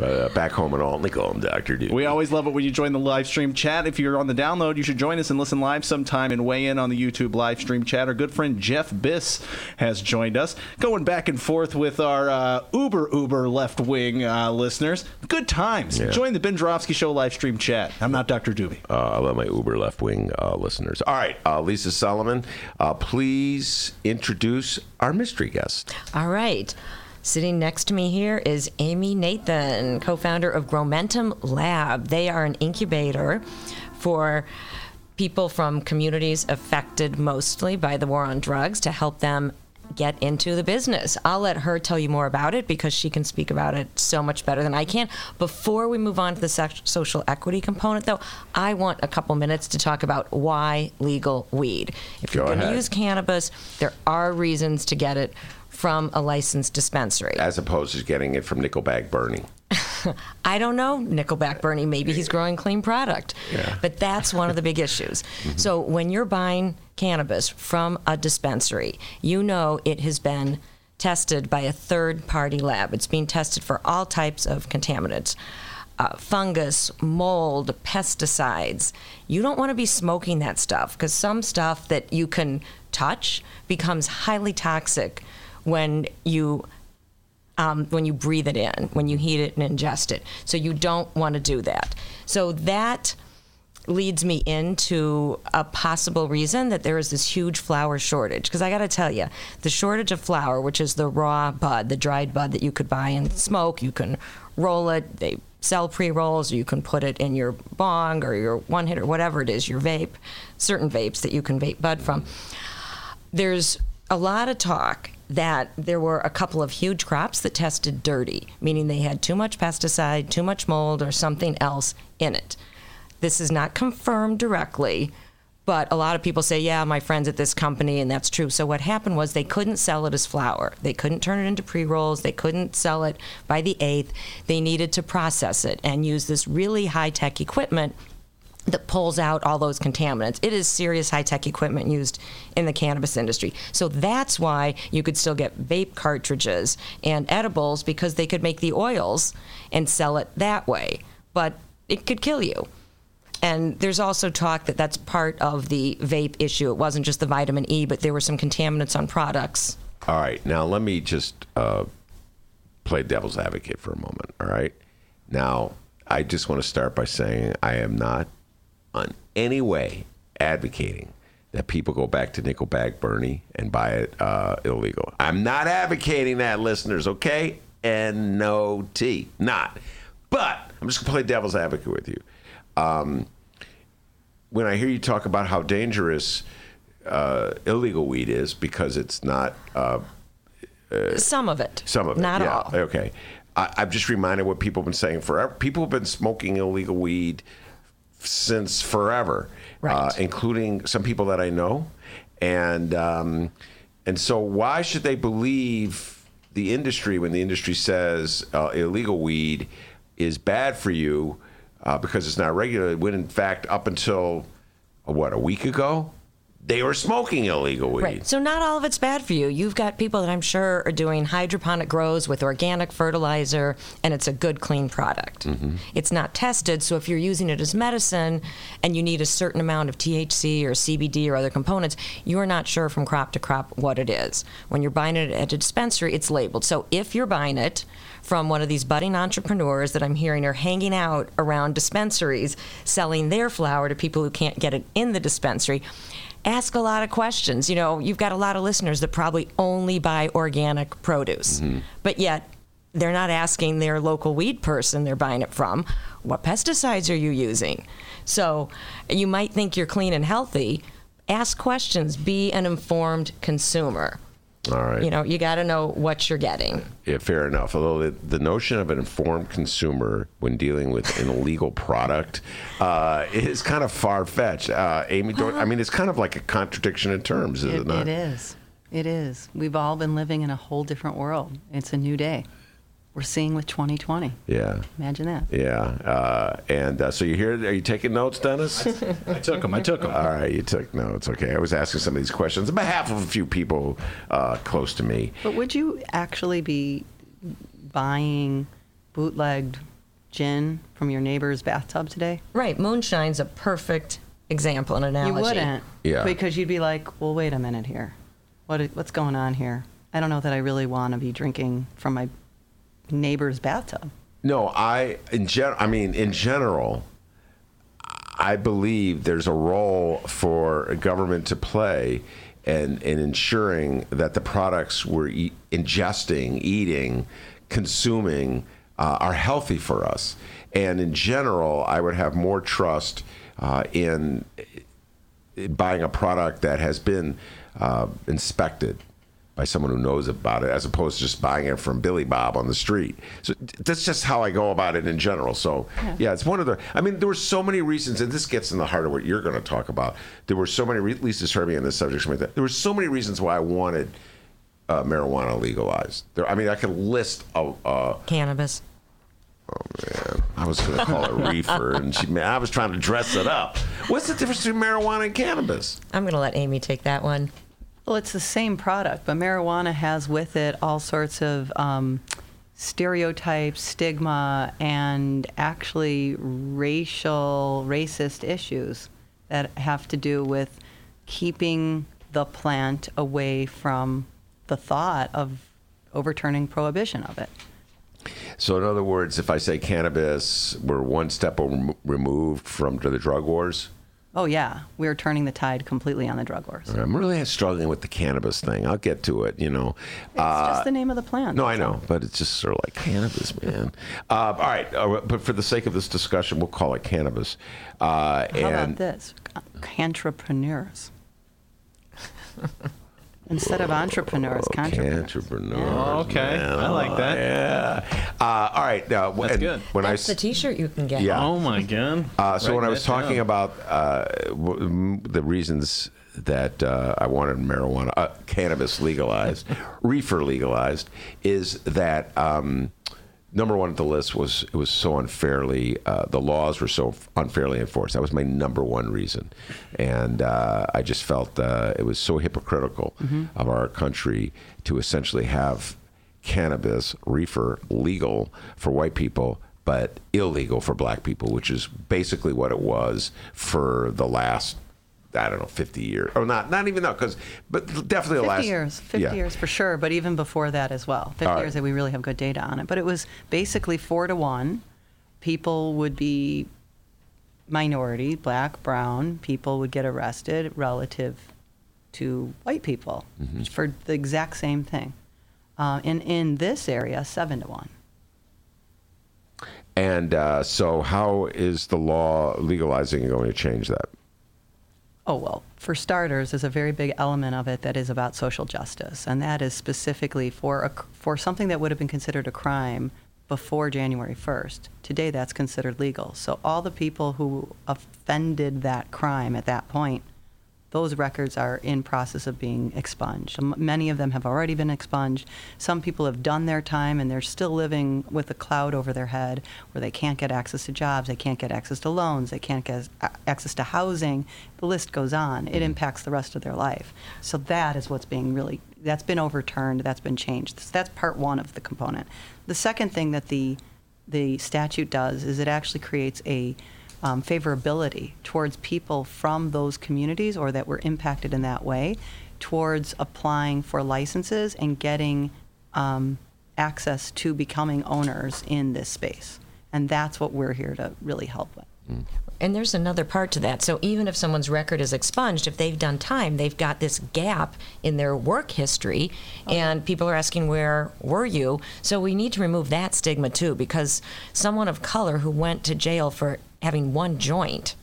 But uh, back home in Alton, they call him Doctor D. We always love it when you join the live stream chat. If you're on the download, you should join us and listen live sometime and weigh in on the YouTube live stream chat. Our good friend Jeff Biss has joined us, going back and forth with our uh, uber uber left wing uh, listeners. Good times. Join the Ben Joravsky Show live stream chat. I'm not Dr. Doobie. Uh, I love my Uber left wing uh, listeners. All right, uh, Lisa Solomon, uh, please introduce our mystery guest. All right. Sitting next to me here is Amy Nathan, co founder of Growmentum Lab. They are an incubator for people from communities affected mostly by the war on drugs to help them get into the business. I'll let her tell you more about it because she can speak about it so much better than I can. Before we move on to the sex- social equity component, though, I want a couple minutes to talk about why legal weed. If Go you're going to use cannabis, there are reasons to get it from a licensed dispensary. As opposed to getting it from Nickel Bag Bernie. I don't know, Nickel Bag Bernie, maybe he's growing clean product. Yeah. But that's one of the big issues. So when you're buying cannabis from a dispensary, you know it has been tested by a third party lab. It's being tested for all types of contaminants. Uh, fungus, mold, pesticides. You don't want to be smoking that stuff because some stuff that you can touch becomes highly toxic when you um, when you breathe it in, when you heat it and ingest it. So you don't want to do that. So that leads me into a possible reason that there is this huge flower shortage. Because I got to tell you, the shortage of flower, which is the raw bud, the dried bud that you could buy and smoke, you can roll it. They sell pre rolls, you can put it in your bong or your one hit or whatever it is, your vape, certain vapes that you can vape bud from. There's a lot of talk that there were a couple of huge crops that tested dirty, meaning they had too much pesticide, too much mold, or something else in it. This is not confirmed directly, but a lot of people say, yeah, my friends at this company, and that's true. So what happened was they couldn't sell it as flower. They couldn't turn it into pre rolls. They couldn't sell it by the eighth. They needed to process it and use this really high tech equipment that pulls out all those contaminants. It is serious high tech equipment used in the cannabis industry. So that's why you could still get vape cartridges and edibles because they could make the oils and sell it that way. But it could kill you. And there's also talk that that's part of the vape issue. It wasn't just the vitamin E, but there were some contaminants on products. All right, now let me just uh, play devil's advocate for a moment. All right, now I just want to start by saying I am not on any way advocating that people go back to nickel bag Bernie and buy it uh, illegal. I'm not advocating that, listeners. Okay, and no T, not. But I'm just gonna play devil's advocate with you. Um, when I hear you talk about how dangerous uh, illegal weed is because it's not uh, Some of it. some of it. Not yeah. all. Okay. I, I'm just reminded what people have been saying forever. People have been smoking illegal weed since forever, Right. uh, including some people that I know, and um, and so why should they believe the industry when the industry says uh, illegal weed is bad for you uh, because it's not regulated? When in fact, up until uh, what a week ago, they were smoking illegal weed. Right. So not all of it's bad for you. You've got people that I'm sure are doing hydroponic grows with organic fertilizer, and it's a good, clean product. Mm-hmm. It's not tested, so if you're using it as medicine and you need a certain amount of THC or CBD or other components, you're not sure from crop to crop what it is. When you're buying it at a dispensary, it's labeled. So if you're buying it from one of these budding entrepreneurs that I'm hearing are hanging out around dispensaries selling their flower to people who can't get it in the dispensary, ask a lot of questions. You know, you've got a lot of listeners that probably only buy organic produce, mm-hmm. but yet they're not asking their local weed person they're buying it from, what pesticides are you using? So you might think you're clean and healthy. Ask questions, be an informed consumer. All right. You know, you got to know what you're getting. Yeah, fair enough. Although the, the notion of an informed consumer when dealing with an illegal product uh, is kind of far fetched. Uh, Amy, don't, I mean, it's kind of like a contradiction in terms, is it, It, not? it is. It is. We've all been living in a whole different world. It's a new day. We're seeing with 2020. Yeah. Imagine that. Yeah. Uh, and uh, so you hear, are you taking notes, Dennis? I took them. I took them. All right, you took notes. Okay. I was asking some of these questions on behalf of a few people uh, close to me. But would you actually be buying bootlegged gin from your neighbor's bathtub today? Right. Moonshine's a perfect example and analogy. You wouldn't. Yeah. Because you'd be like, well, wait a minute here. What, what's going on here? I don't know that I really want to be drinking from my neighbor's bathtub. No, I in gen- I mean in general, I believe there's a role for government to play in, in ensuring that the products we're e- ingesting, eating, consuming uh, are healthy for us. And in general, I would have more trust uh, in buying a product that has been uh, inspected by someone who knows about it, as opposed to just buying it from Billy Bob on the street. So that's just how I go about it in general. So yeah, it's one of the. I mean, there were so many reasons, and this gets in the heart of what you're going to talk about. There were so many. re- Lisa's heard me on this subject. like that. There were so many reasons why I wanted uh, marijuana legalized. There, I mean, I could list a. Uh, Cannabis. Oh man, I was going to call it reefer, and she, man, I was trying to dress it up. What's the difference between marijuana and cannabis? I'm going to let Amy take that one. Well, it's the same product, but marijuana has with it all sorts of um, stereotypes, stigma, and actually racial, racist issues that have to do with keeping the plant away from the thought of overturning prohibition of it. So, in other words, if I say cannabis, we're one step removed from the drug wars. Oh yeah, we're turning the tide completely on the drug wars. I'm really struggling with the cannabis thing. I'll get to it. You know, It's just the name of the plant. No, I all. know, but it's just sort of like cannabis, man. Uh, all right, uh, but for the sake of this discussion, we'll call it cannabis. Uh, How about and this? Entrepreneurs. Instead of entrepreneurs, entrepreneurs. entrepreneurs. Oh, okay. man. I like that. Yeah. Uh, all right. Uh, That's good. When That's I the T-shirt you can get. Yeah. Oh my god. Uh, so when I was talking down. about uh, w- m- the reasons that uh, I wanted marijuana, uh, cannabis legalized, reefer legalized, is that um, number one at the list was it was so unfairly, uh, the laws were so unfairly enforced. That was my number one reason, and uh, I just felt uh, it was so hypocritical of our country to essentially have cannabis reefer legal for white people but illegal for black people which is basically what it was for the last i don't know 50 years or not not even that because but definitely the 50 last years, 50 yeah. years for sure, but even before that as well. 50 All right. years that we really have good data on it. But it was basically four to one. People would be minority, black, brown, people would get arrested relative to white people Mm-hmm. for the exact same thing. Uh, in, in this area, seven to one. and uh, so how is the law legalizing going to change that Oh, well, for starters, there's a very big element of it that is about social justice, and that is specifically for, a, for something that would have been considered a crime before January 1st. Today, that's considered legal. So, all the people who offended that crime at that point, those records are in process of being expunged. Many of them have already been expunged. Some people have done their time and they're still living with a cloud over their head where they can't get access to jobs, they can't get access to loans, they can't get access to housing. The list goes on. It mm-hmm. impacts the rest of their life. So that is what's being really that's been overturned, that's been changed. So that's part 1 of the component. The second thing that the the statute does is it actually creates a um, favorability towards people from those communities or that were impacted in that way towards applying for licenses and getting um, access to becoming owners in this space. And that's what we're here to really help with. And there's another part to that. So even if someone's record is expunged, if they've done time, they've got this gap in their work history, and people are asking, Where were you? So we need to remove that stigma too, because someone of color who went to jail for having one joint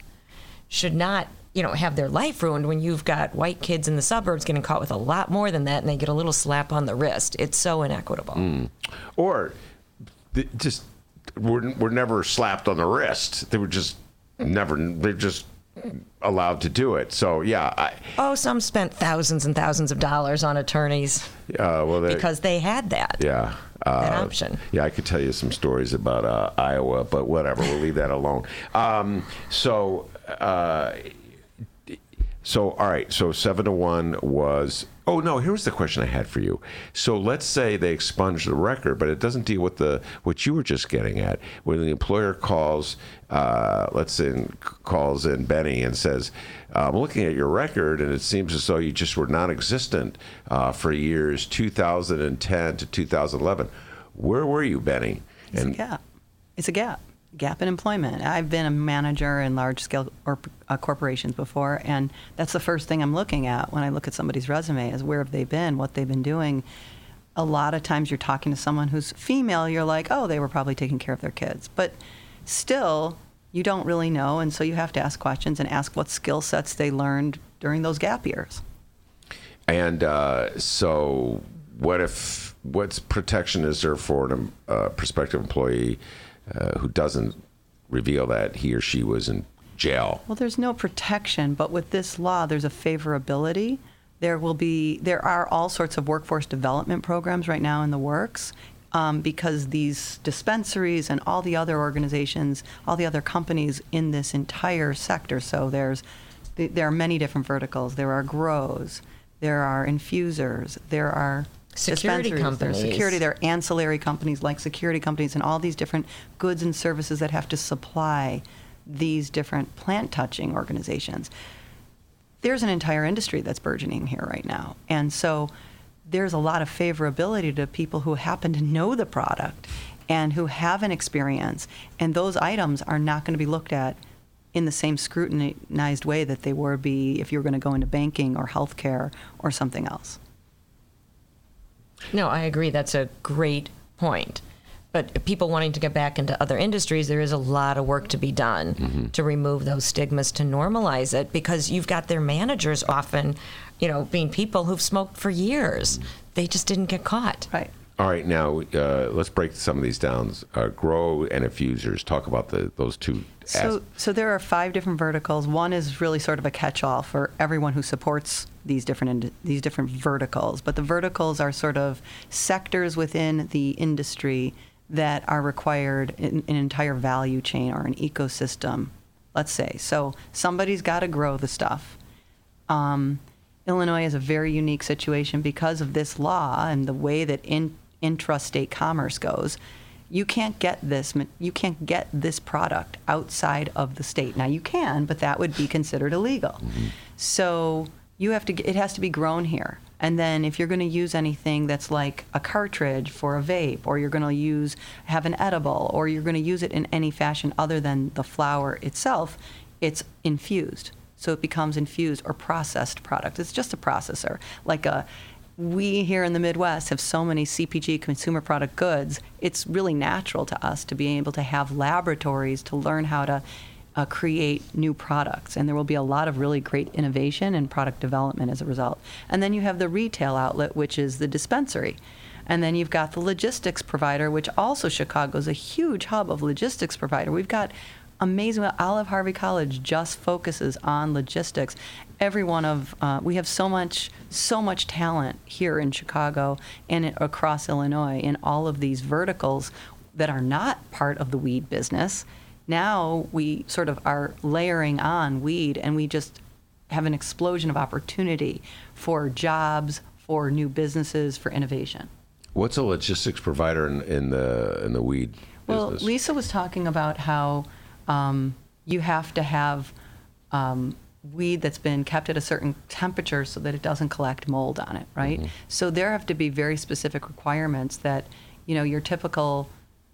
should not. You know, have their life ruined when you've got white kids in the suburbs getting caught with a lot more than that, and they get a little slap on the wrist. It's so inequitable. Mm. or th- just were, were never slapped on the wrist they were just never they're just allowed to do it so yeah I, Oh, some spent thousands and thousands of dollars on attorneys uh, well they, because they had that. Yeah. Uh, That option. Yeah, I could tell you some stories about uh, Iowa, but whatever. We'll leave that alone. Um, so, uh, so all right. So seven to one was. Oh no! Here's the question I had for you. So let's say they expunge the record, but it doesn't deal with the what you were just getting at. When the employer calls, uh, let's say calls in Benny and says, "I'm looking at your record, and it seems as though you just were non-existent uh, for years 2010 to 2011. Where were you, Benny?" It's a gap. It's a gap. Gap in employment. I've been a manager in large scale or, uh, corporations before, and that's the first thing I'm looking at when I look at somebody's resume is where have they been, what they've been doing. A lot of times you're talking to someone who's female, you're like, oh, they were probably taking care of their kids. But still, you don't really know, and so you have to ask questions and ask what skill sets they learned during those gap years. And uh, so, what if what protection is there for a uh, prospective employee uh, who doesn't reveal that he or she was in jail? Well, there's no protection, but with this law, there's a favorability. There will be, there are all sorts of workforce development programs right now in the works. Um, because these dispensaries and all the other organizations, all the other companies in this entire sector, so there's, there are many different verticals. There are grows, there are infusers, there are Security companies. Security, there are ancillary companies like security companies and all these different goods and services that have to supply these different plant touching organizations. There's an entire industry that's burgeoning here right now. And so there's a lot of favorability to people who happen to know the product and who have an experience. And those items are not going to be looked at in the same scrutinized way that they would be if you were going to go into banking or healthcare or something else. No, I agree. That's a great point. But people wanting to get back into other industries, there is a lot of work to be done Mm-hmm. to remove those stigmas, to normalize it, because you've got their managers often, you know, being people who've smoked for years. They just didn't get caught. Right. All right, now uh, let's break some of these down. Uh, grow and infusers. Talk about the those two. So, so there are five different verticals. One is really sort of a catch-all for everyone who supports these different these different verticals. But the verticals are sort of sectors within the industry that are required in an entire value chain or an ecosystem. Let's say so. Somebody's got to grow the stuff. Um, Illinois is a very unique situation because of this law and the way that in, intrastate commerce goes. You can't get this. You can't get this product outside of the state. Now you can, but that would be considered illegal. So you have to. It has to be grown here. And then if you're going to use anything that's like a cartridge for a vape, or you're going to use have an edible, or you're going to use it in any fashion other than the flower itself, it's infused. So it becomes infused or processed product. It's just a processor. Like a we here in the Midwest have so many CPG consumer product goods. It's really natural to us to be able to have laboratories to learn how to uh, create new products. And there will be a lot of really great innovation and product development as a result. And then you have the retail outlet, which is the dispensary. And then you've got the logistics provider, which also Chicago is a huge hub of logistics provider. We've got amazing. Olive Harvey College just focuses on logistics. Every one of uh, we have so much so much talent here in Chicago and across Illinois in all of these verticals that are not part of the weed business. Now we sort of are layering on weed, and we just have an explosion of opportunity for jobs, for new businesses, for innovation. What's a logistics provider in, in the in the weed Well, business? Lisa was talking about how um, you have to have um, weed that's been kept at a certain temperature so that it doesn't collect mold on it, right? So there have to be very specific requirements that, you know, your typical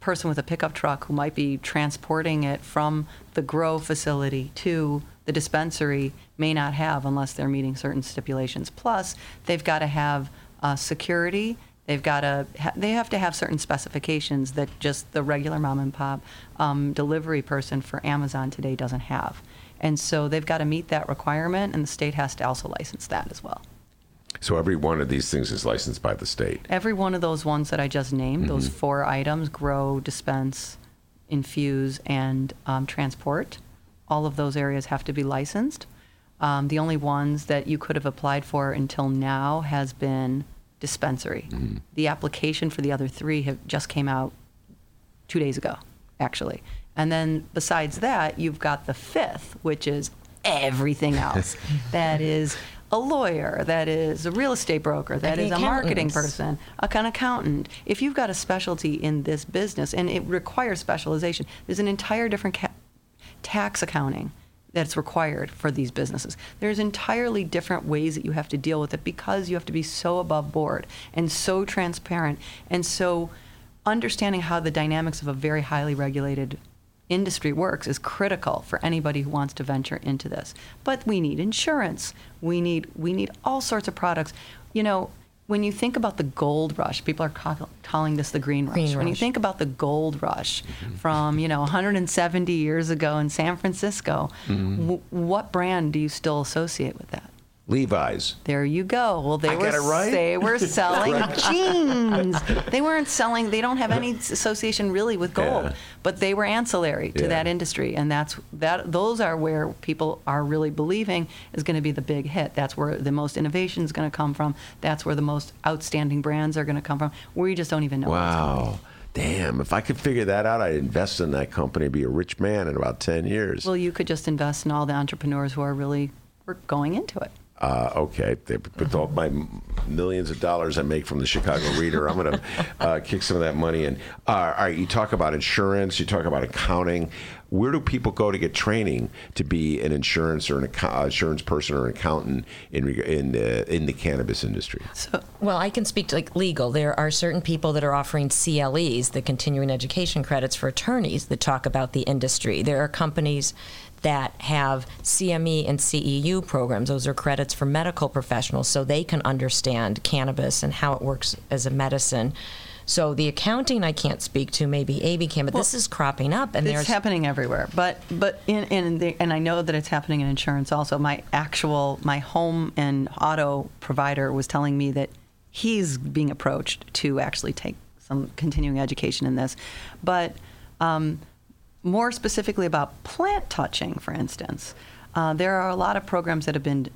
person with a pickup truck who might be transporting it from the grow facility to the dispensary may not have unless they're meeting certain stipulations. Plus, they've got to have uh, security. They've got to ha- they have to have certain specifications that just the regular mom and pop um, delivery person for Amazon today doesn't have. And so they've got to meet that requirement, and the state has to also license that as well. So every one of these things is licensed by the state. Every one of those ones that I just named, those four items grow, dispense, infuse, and um, transport all of those areas have to be licensed. Um, the only ones that you could have applied for until now has been dispensary. The application for the other three have just came out two days ago, actually. And then besides that, you've got the fifth, which is everything else. that is a lawyer, that is a real estate broker, that is a marketing person, a an accountant. If you've got a specialty in this business, and it requires specialization, there's an entire different ca- tax accounting that's required for these businesses. There's entirely different ways that you have to deal with it because you have to be so above board and so transparent and so understanding how the dynamics of a very highly regulated industry works is critical for anybody who wants to venture into this. But we need insurance. We need we need all sorts of products. You know, when you think about the gold rush, people are ca- calling this the green rush. Green when you think about the gold rush from you know 170 years ago in San Francisco, mm-hmm. w- what brand do you still associate with that? Levi's. There you go. Well, they I were right? they were selling jeans. They weren't selling. They don't have any association really with gold, Yeah. but they were ancillary to Yeah. that industry, and that's that. Those are where people are really believing is going to be the big hit. That's where the most innovation is going to come from. That's where the most outstanding brands are going to come from. We just don't even know. where it's going. Wow. Damn, if I could figure that out, I'd invest in that company, and be a rich man in about 10 years. Well, you could just invest in all the entrepreneurs who are really going into it. Uh, okay, with all my millions of dollars I make from the Chicago Reader, I'm going to uh, kick some of that money in. Uh, all right, you talk about insurance, you talk about accounting. Where do people go to get training to be an insurance or an account, insurance person or an accountant in in the in the cannabis industry? So, Well, I can speak to like legal. There are certain people that are offering CLEs, the continuing education credits for attorneys that talk about the industry. There are companies that have CME and CEU programs. Those are credits for medical professionals so they can understand cannabis and how it works as a medicine. So the accounting I can't speak to, maybe AB can, but this is cropping up and it's there's happening everywhere. But but in in the, and I know that it's happening in insurance also. My actual my home and auto provider was telling me that he's being approached to actually take some continuing education in this, but. Um, more specifically about plant touching, for instance, uh, there are a lot of programs that have been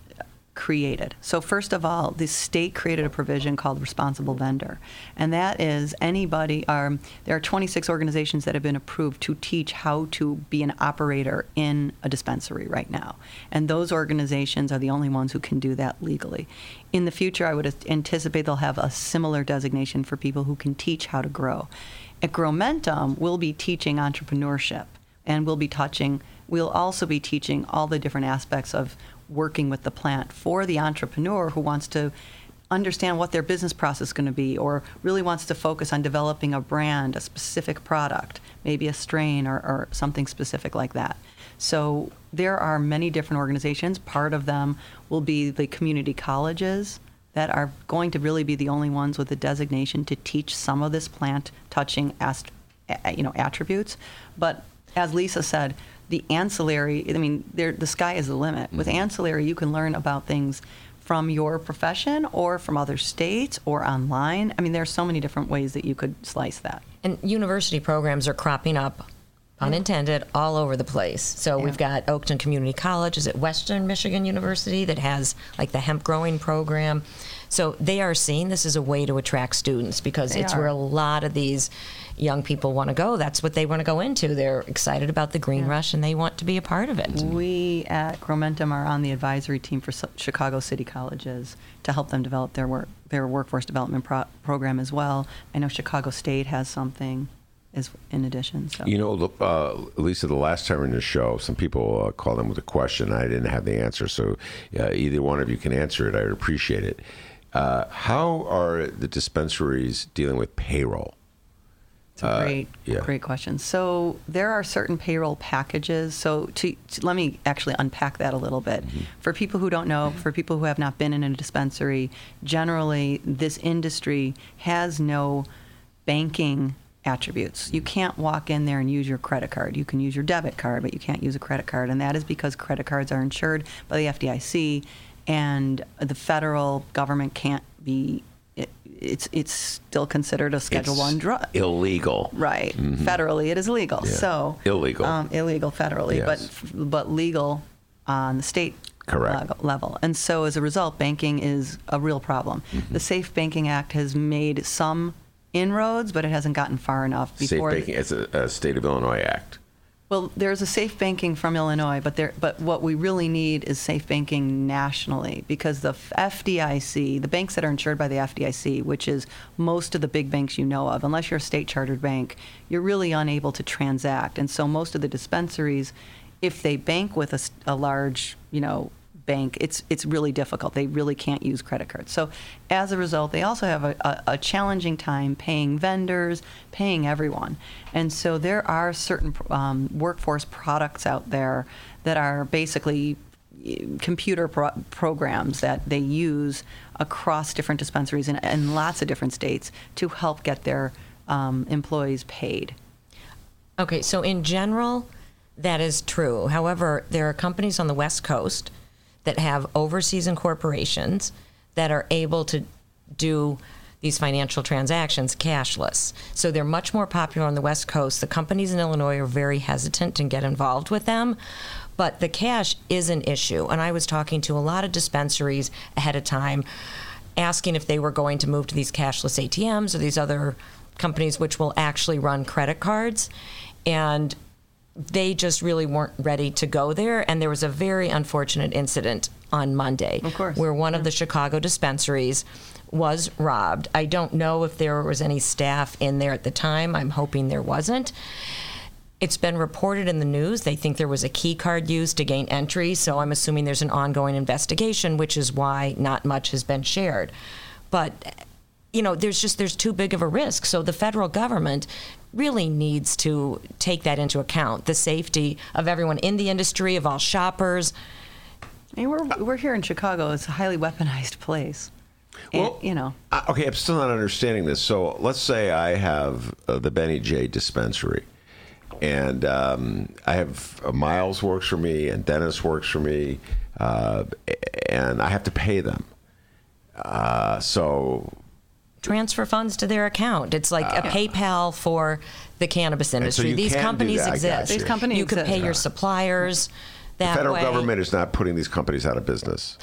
created. So, first of all, the state created a provision called responsible vendor, and that is anybody. Um, there are 26 organizations that have been approved to teach how to be an operator in a dispensary right now, and those organizations are the only ones who can do that legally. In the future, I would anticipate they'll have a similar designation for people who can teach how to grow. At Growmentum, we'll be teaching entrepreneurship, and we'll be touching. We'll also be teaching all the different aspects of working with the plant for the entrepreneur who wants to understand what their business process is going to be or really wants to focus on developing a brand, a specific product, maybe a strain or, or something specific like that. So there are many different organizations. Part of them will be the community colleges that are going to really be the only ones with the designation to teach some of this plant touching ast- you know attributes. But as Lisa said, the ancillary, I mean, the sky is the limit. Mm-hmm. With ancillary, you can learn about things from your profession or from other states or online. I mean, there are so many different ways that you could slice that. And university programs are cropping up, unintended, all over the place. So Yeah. we've got Oakton Community College, is it Western Michigan University, that has like the hemp growing program. So they are seeing this as a way to attract students because They it's are. where a lot of these young people want to go. That's what they want to go into. They're excited about the green rush and they want to be a part of it. We at Growmentum are on the advisory team for Chicago City Colleges to help them develop their work, their workforce development pro- program as well. I know Chicago State has something as in addition. So You know, uh, Lisa, the last time in the show, some people uh, called in with a question. I didn't have the answer, so uh, either one of you can answer it. I would appreciate it. Uh, how are the dispensaries dealing with payroll? It's a uh, great, yeah. great question. So there are certain payroll packages. So to, to- let me actually unpack that a little bit. Mm-hmm. For people who don't know, for people who have not been in a dispensary, generally this industry has no banking attributes. You mm-hmm. can't walk in there and use your credit card. You can use your debit card, but you can't use a credit card, and that is because credit cards are insured by the FDIC, and the federal government can't be. It, it's it's still considered a Schedule It's One drug. Illegal. Right. Federally, it is illegal. Mm-hmm. Yeah. So Illegal. Um, illegal federally, Yes. but but legal on the state Correct. level. And so as a result, banking is a real problem. Mm-hmm. The Safe Banking Act has made some inroads, but it hasn't gotten far enough Safe banking. It's a, a state of Illinois act. Well, there's a safe banking from Illinois, but there, but what we really need is safe banking nationally because the FDIC, the banks that are insured by the FDIC, which is most of the big banks you know of, unless you're a state chartered bank, you're really unable to transact. And so most of the dispensaries, if they bank with a large, you know, bank, it's it's really difficult. They really can't use credit cards. So as a result, they also have a, a, a challenging time paying vendors, paying everyone. And so there are certain um, workforce products out there that are basically eh, computer pro- programs that they use across different dispensaries in, in lots of different states to help get their um, employees paid. Okay, so in general, that is true. However, there are companies on the West Coast that have overseas incorporations that are able to do these financial transactions cashless. So they're much more popular on the West Coast. The companies in Illinois are very hesitant to get involved with them. But the cash is an issue. And I was talking to a lot of dispensaries ahead of time asking if they were going to move to these cashless ATMs or these other companies which will actually run credit cards. And they just really weren't ready to go there. And there was a very unfortunate incident on Monday, where one of the Chicago dispensaries was robbed. I don't know if there was any staff in there at the time. I'm hoping there wasn't. It's been reported in the news. They think there was a key card used to gain entry, so I'm assuming there's an ongoing investigation, which is why not much has been shared. But you know, there's just there's too big of a risk. So the federal government really needs to take that into account, the safety of everyone in the industry, of all shoppers. I mean, we're, we're here in Chicago. It's a highly weaponized place. And, Well, you know, okay, I'm still not understanding this. So let's say I have uh, the Benny J dispensary, and um, I have uh, Miles works for me, and Dennis works for me, uh, and I have to pay them. Uh, so Transfer funds to their account. It's like a ah. PayPal for the cannabis industry. you These can do companies that, I got exist. you. These companies you could pay exist. your suppliers the federal way. government is not putting these companies out of business.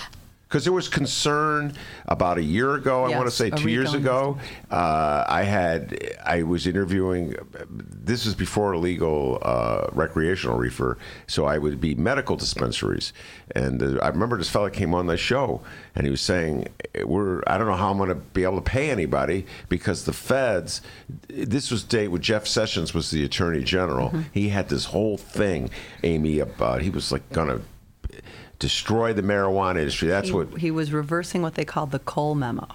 Because there was concern about a year ago, I want to say two years ago. Uh, I had I was interviewing. This is before legal uh, recreational reefer, so I would be medical dispensaries. And uh, I remember this fella came on the show, and he was saying, "We're I don't know how I'm going to be able to pay anybody because the feds." This was date with Jeff Sessions was the attorney general. Mm-hmm. He had this whole thing, Amy, about he was like going to destroy the marijuana industry. That's he, what. he was reversing what they called the Cole memo.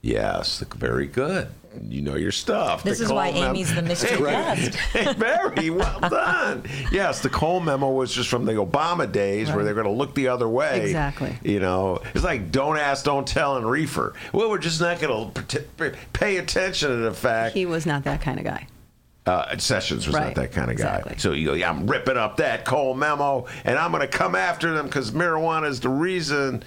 Yes, very good. You know your stuff. This The is why mem- Amy's the mystery guest. Hey, very well done. Yes, the Cole memo was just from the Obama days where they're going to look the other way. Exactly. You know, it's like don't ask, don't tell, and reefer. Well, we're just not going to pay attention to the fact. He was not that kind of guy. Uh, Sessions was not that kind of guy. exactly. So you go, yeah, I'm ripping up that Cole memo, and I'm going to come after them because marijuana is the reason.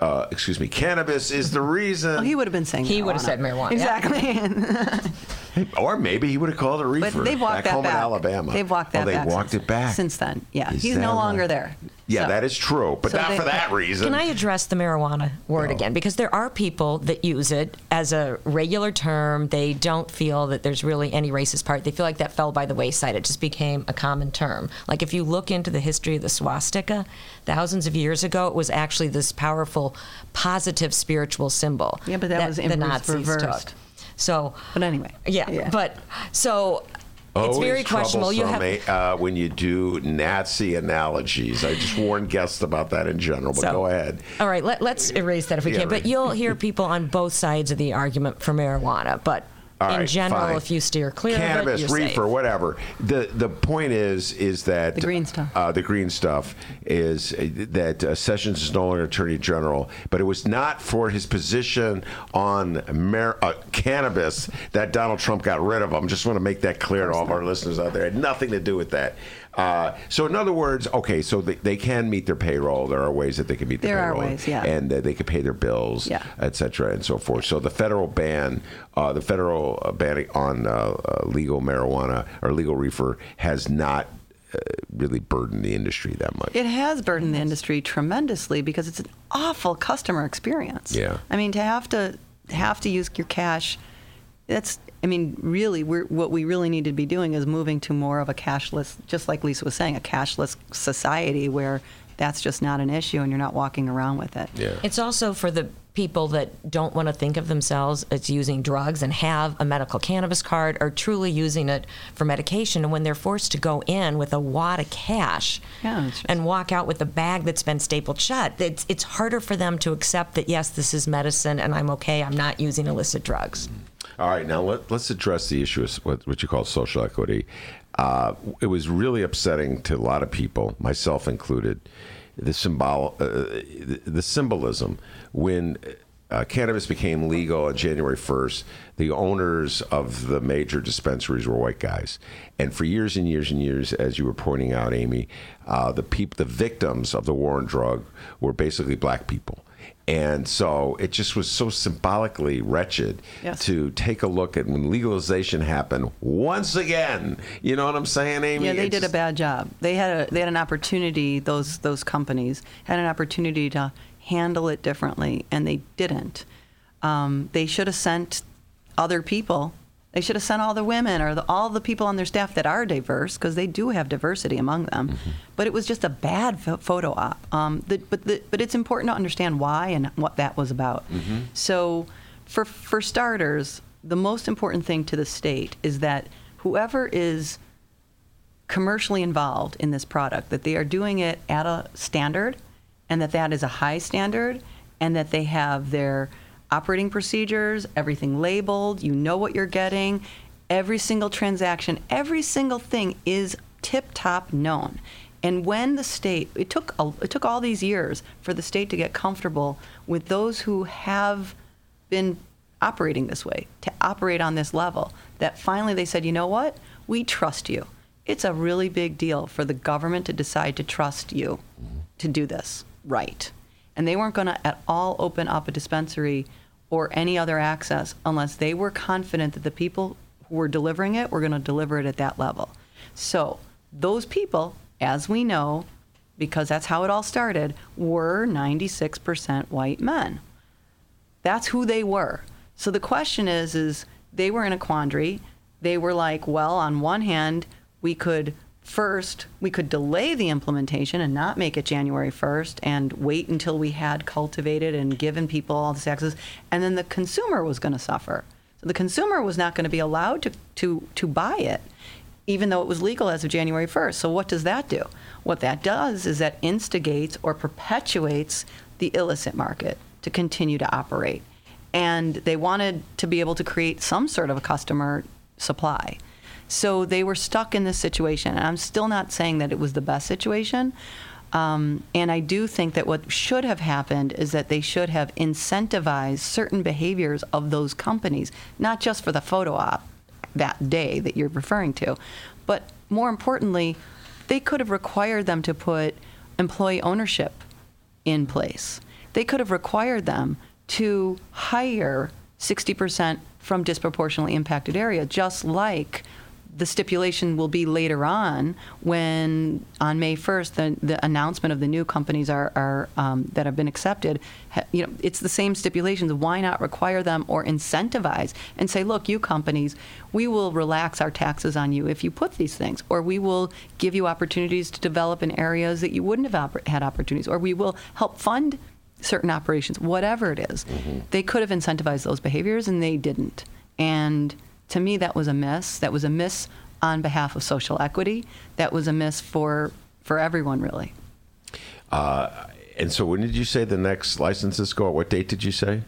Uh, excuse me, cannabis is the reason. Well, he would have been saying He would have said marijuana, yeah. Exactly. Or maybe he would have called it a reefer. but they've walked back that home back. in Alabama. They've walked that oh, they back. walked since, it back since then. Yeah, Is he's no longer right? there. Yeah, So- that is true, but so not they- for that reason. Can I address the marijuana word No. again? Because there are people that use it as a regular term. They don't feel that there's really any racist part. They feel like that fell by the wayside. It just became a common term. Like if you look into the history of the swastika, thousands of years ago, it was actually this powerful, positive spiritual symbol. Yeah, but that was the in- Nazis reversed. took. So, But anyway, yeah, yeah. but so it's Always very questionable. You have eh, uh, when you do Nazi analogies. I just warn guests about that in general. But So- go ahead. All right, let, let's erase that if we Yeah, can. But you'll hear people on both sides of the argument for marijuana. But All in right, general, fine. if you steer clear cannabis, of it, you're reefer, safe. whatever. The the point is is that The green stuff. Uh, the green stuff is uh, that uh, Sessions is no longer Attorney General, but it was not for his position on mar- uh, cannabis that Donald Trump got rid of him. Just want to make that clear to all of our listeners out there. It had nothing to do with that. Uh, so in other words, okay, so they, they can meet their payroll. There are ways that they can meet their There are ways, yeah. and uh, they can pay their bills, Yeah. et cetera, and so forth. So the federal ban, uh, the federal uh, ban on uh, uh, legal marijuana or legal reefer has not uh, really burdened the industry that much. It has burdened the industry tremendously because it's an awful customer experience. Yeah. I mean, to have to have to use your cash, that's. I mean, really, we're, what we really need to be doing is moving to more of a cashless, just like Lisa was saying, a cashless society where that's just not an issue and you're not walking around with it. yeah. It's also for the people that don't want to think of themselves as using drugs and have a medical cannabis card or truly using it for medication. And when they're forced to go in with a wad of cash Yeah, just- and walk out with a bag that's been stapled shut, it's, it's harder for them to accept that, yes, this is medicine and I'm okay, I'm not using illicit drugs. Mm-hmm. All right, now let, us address the issue of what, what you call social equity. Uh, it was really upsetting to a lot of people, myself included, the symbol, uh, the, the symbolism when uh, cannabis became legal on January 1st. The owners of the major dispensaries were white guys, and for years and years and years, as you were pointing out, Amy, uh, the peop- the victims of the war on drug were basically black people. And so it just was so symbolically wretched Yes. to take a look at when legalization happened once again. You know what I'm saying, Amy? Yeah, they It's did a bad job. They had a they had an opportunity. Those those companies had an opportunity to handle it differently, and they didn't. Um, they should have sent other people They should have sent all the women or the, all the people on their staff that are diverse, because they do have diversity among them. But it was just a bad pho- photo op. Um, the, but the, but it's important to understand why and what that was about. So, for for starters, the most important thing to the state is that whoever is commercially involved in this product that they are doing it at a standard and that that is a high standard and that they have their operating procedures everything labeled you know what you're getting every single transaction every single thing is tip top known and when the state it took a, it took all these years for the state to get comfortable with those who have been operating this way, to operate on this level, that finally they said, you know what? We trust you. It's a really big deal for the government to decide to trust you mm-hmm. to do this right. And they weren't going to at all open up a dispensary or any other access unless they were confident that the people who were delivering it were going to deliver it at that level. So, those people, as we know, because that's how it all started, were 96% white men. That's who they were. So the question is is they were in a quandary. They were like, well, on one hand, we could first we could delay the implementation and not make it January 1st and wait until we had cultivated and given people all this access and then the consumer was going to suffer. So the consumer was not going to be allowed to, to, to buy it even though it was legal as of January 1st. So what does that do? What that does is that instigates or perpetuates the illicit market to continue to operate. And they wanted to be able to create some sort of a customer supply. So they were stuck in this situation. And I'm still not saying that it was the best situation. Um, and I do think that what should have happened is that they should have incentivized certain behaviors of those companies, not just for the photo op that day that you're referring to, but more importantly, they could have required them to put employee ownership in place. They could have required them to hire 60% from disproportionately impacted area, just like the stipulation will be later on when on May 1st the, the announcement of the new companies are, are um, that have been accepted. Ha, you know, it's the same stipulations. Why not require them or incentivize and say, look, you companies, we will relax our taxes on you if you put these things, or we will give you opportunities to develop in areas that you wouldn't have had opportunities, or we will help fund certain operations, whatever it is. They could have incentivized those behaviors and they didn't. And to me, that was a miss. That was a miss on behalf of social equity. That was a miss for for everyone, really. Uh, and so, when did you say the next licenses go? out? What date did you say?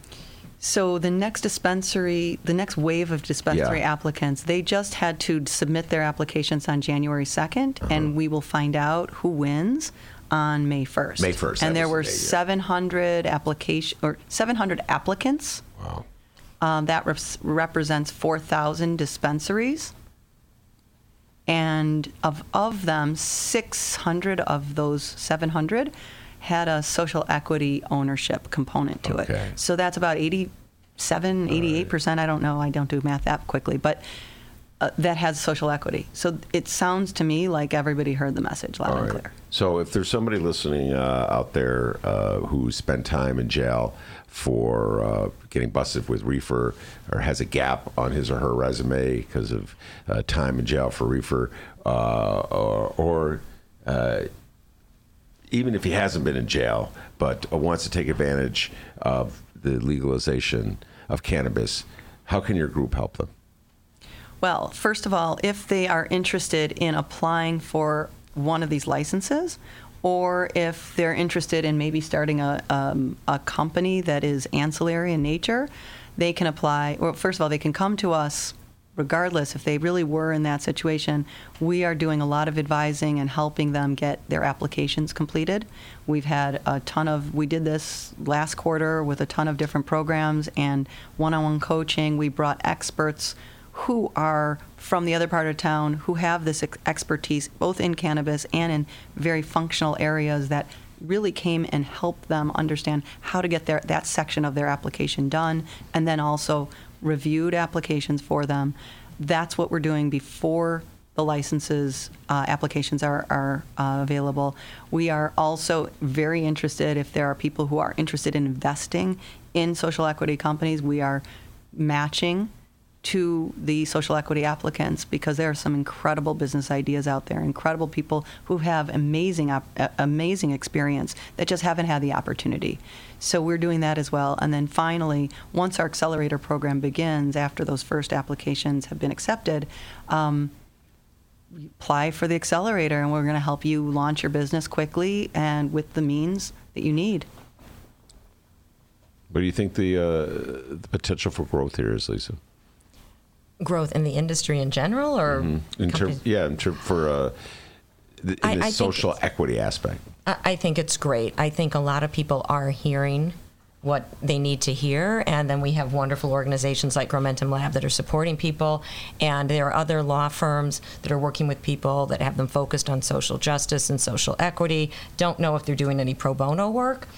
So the next dispensary, the next wave of dispensary Yeah. applicants, they just had to submit their applications on January 2nd, and we will find out who wins on May 1st. May 1st, And there was the were yeah. 700 application or 700 applicants. Wow. Um, that res- represents 4,000 dispensaries. And of, of them, 600 of those 700 had a social equity ownership component to Okay. it. So that's about 87, 88%. I don't know. I don't do math that quickly. But uh, that has social equity. So it sounds to me like everybody heard the message loud All and right. clear. So, if there's somebody listening uh, out there uh, who spent time in jail for uh, getting busted with reefer or has a gap on his or her resume because of uh, time in jail for reefer, uh, or, or uh, even if he hasn't been in jail but wants to take advantage of the legalization of cannabis, how can your group help them? Well, first of all, if they are interested in applying for one of these licenses, or if they're interested in maybe starting a, um, a company that is ancillary in nature, they can apply. Well, first of all, they can come to us regardless if they really were in that situation. We are doing a lot of advising and helping them get their applications completed. We've had a ton of, we did this last quarter with a ton of different programs and one on one coaching. We brought experts who are from the other part of town who have this ex- expertise both in cannabis and in very functional areas that really came and helped them understand how to get their, that section of their application done and then also reviewed applications for them. That's what we're doing before the licenses uh, applications are, are uh, available. We are also very interested if there are people who are interested in investing in social equity companies. We are matching to the social equity applicants because there are some incredible business ideas out there, incredible people who have amazing, op- uh, amazing experience that just haven't had the opportunity. So we're doing that as well. And then finally, once our accelerator program begins, after those first applications have been accepted, um, apply for the accelerator, and we're going to help you launch your business quickly and with the means that you need. What do you think the, uh, the potential for growth here is, Lisa? Growth in the industry in general, or In company- terms, yeah, in term for uh, the, in I- the I social equity aspect. I I think it's great. I think a lot of people are hearing what they need to hear, and then we have wonderful organizations like Momentum Lab that are supporting people, and there are other law firms that are working with people that have them focused on social justice and social equity. Don't know if they're doing any pro bono work.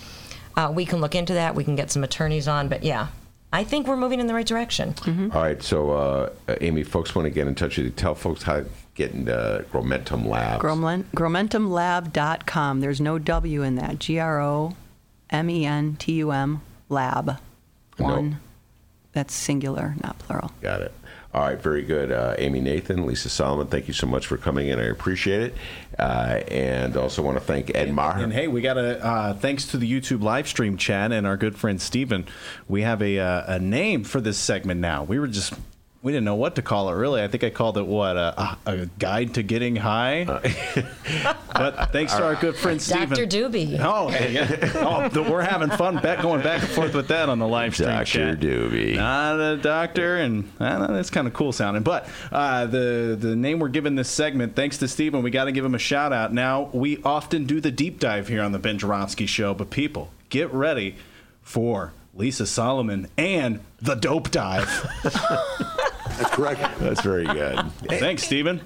Uh, we can look into that. We can get some attorneys on, but yeah, I think we're moving in the right direction. All right, so uh, Amy, folks want to get in touch with you. Tell folks how to get into Gromentum Labs. Gromen- Gromentumlab.com. There's no W in that. G R O M E N T U M lab. No. One. That's singular, not plural. Got it. All right, very good. Uh, Amy Nathan, Lisa Solomon, thank you so much for coming in. I appreciate it. Uh, and also want to thank Ed Maher. And hey, we got a uh, thanks to the YouTube live stream chat and our good friend Steven, we have a uh, a name for this segment now. We were just we didn't know what to call it really. I think I called it what a, a guide to getting high. but thanks to our good friend Steven. Dr. Doobie. Oh, yeah. oh, we're having fun back, going back and forth with that on the live stream Dr. chat. Doobie. Not a doctor, and uh, that's kind of cool sounding. But uh, the the name we're giving this segment, thanks to Steven, we got to give him a shout out. Now we often do the deep dive here on the Ben Joravsky Show, but people, get ready for Lisa Solomon and the dope dive. That's correct. That's very good. thanks, Steven.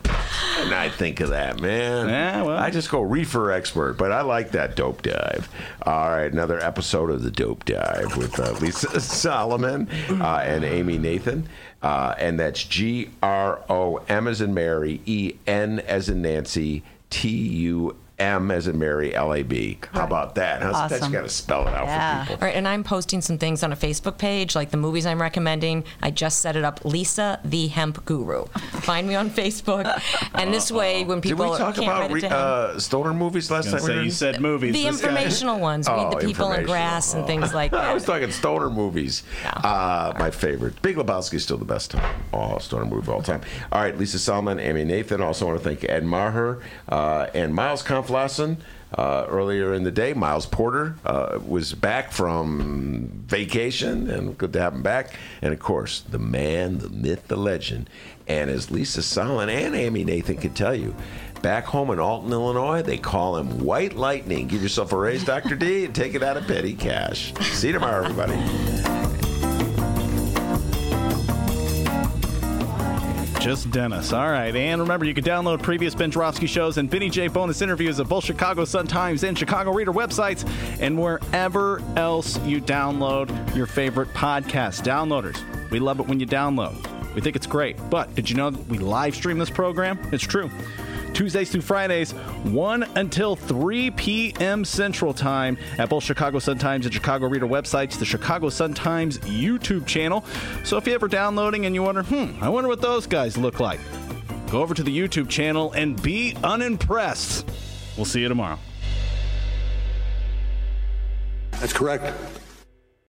And I think of that, man. Yeah, well. I just go reefer expert, but I like that dope dive. All right, another episode of the dope dive with uh, Lisa Solomon uh, and Amy Nathan. Uh, and that's G R O M as in Mary, E N as in Nancy, T U M as in Mary, L A B. How about that? How's that? You got to spell it out Yeah. for people. All right, and I'm posting some things on a Facebook page, like the movies I'm recommending. I just set it up, Lisa the Hemp Guru. Find me on Facebook, and this way, when Did people we talk can't about write it re- down, uh, stoner movies last Gonna time? say you said movies. the This guy- informational ones, Oh, read the people in informational. grass and Oh. things like that. I was talking stoner movies. Uh, my favorite. Big Lebowski is still the best time. Oh, stoner movie of all time. All right, Lisa Solomon, Amy Nathan. Also want to thank Ed Maher uh, and Miles Conflassen. Uh, earlier in the day, Miles Porter uh, was back from vacation, and good to have him back. And of course, the man, the myth, the legend. And as Lisa Solomon and Amy Nathan can tell you, back home in Alton, Illinois, they call him White Lightning. Give yourself a raise, Dr. D, and take it out of petty cash. See you tomorrow, everybody. Just Dennis. All right. And remember, you can download previous Ben shows and Vinny J bonus interviews at both Chicago Sun-Times and Chicago Reader websites and wherever else you download your favorite podcast. Downloaders, we love it when you download. We think it's great. But did you know we live stream this program? It's true. Tuesdays through Fridays, 1 until 3 p.m. Central Time at both Chicago Sun-Times and Chicago Reader websites, the Chicago Sun-Times YouTube channel. So if you're ever downloading and you wonder, hmm, I wonder what those guys look like, go over to the YouTube channel and be unimpressed. We'll see you tomorrow. That's correct.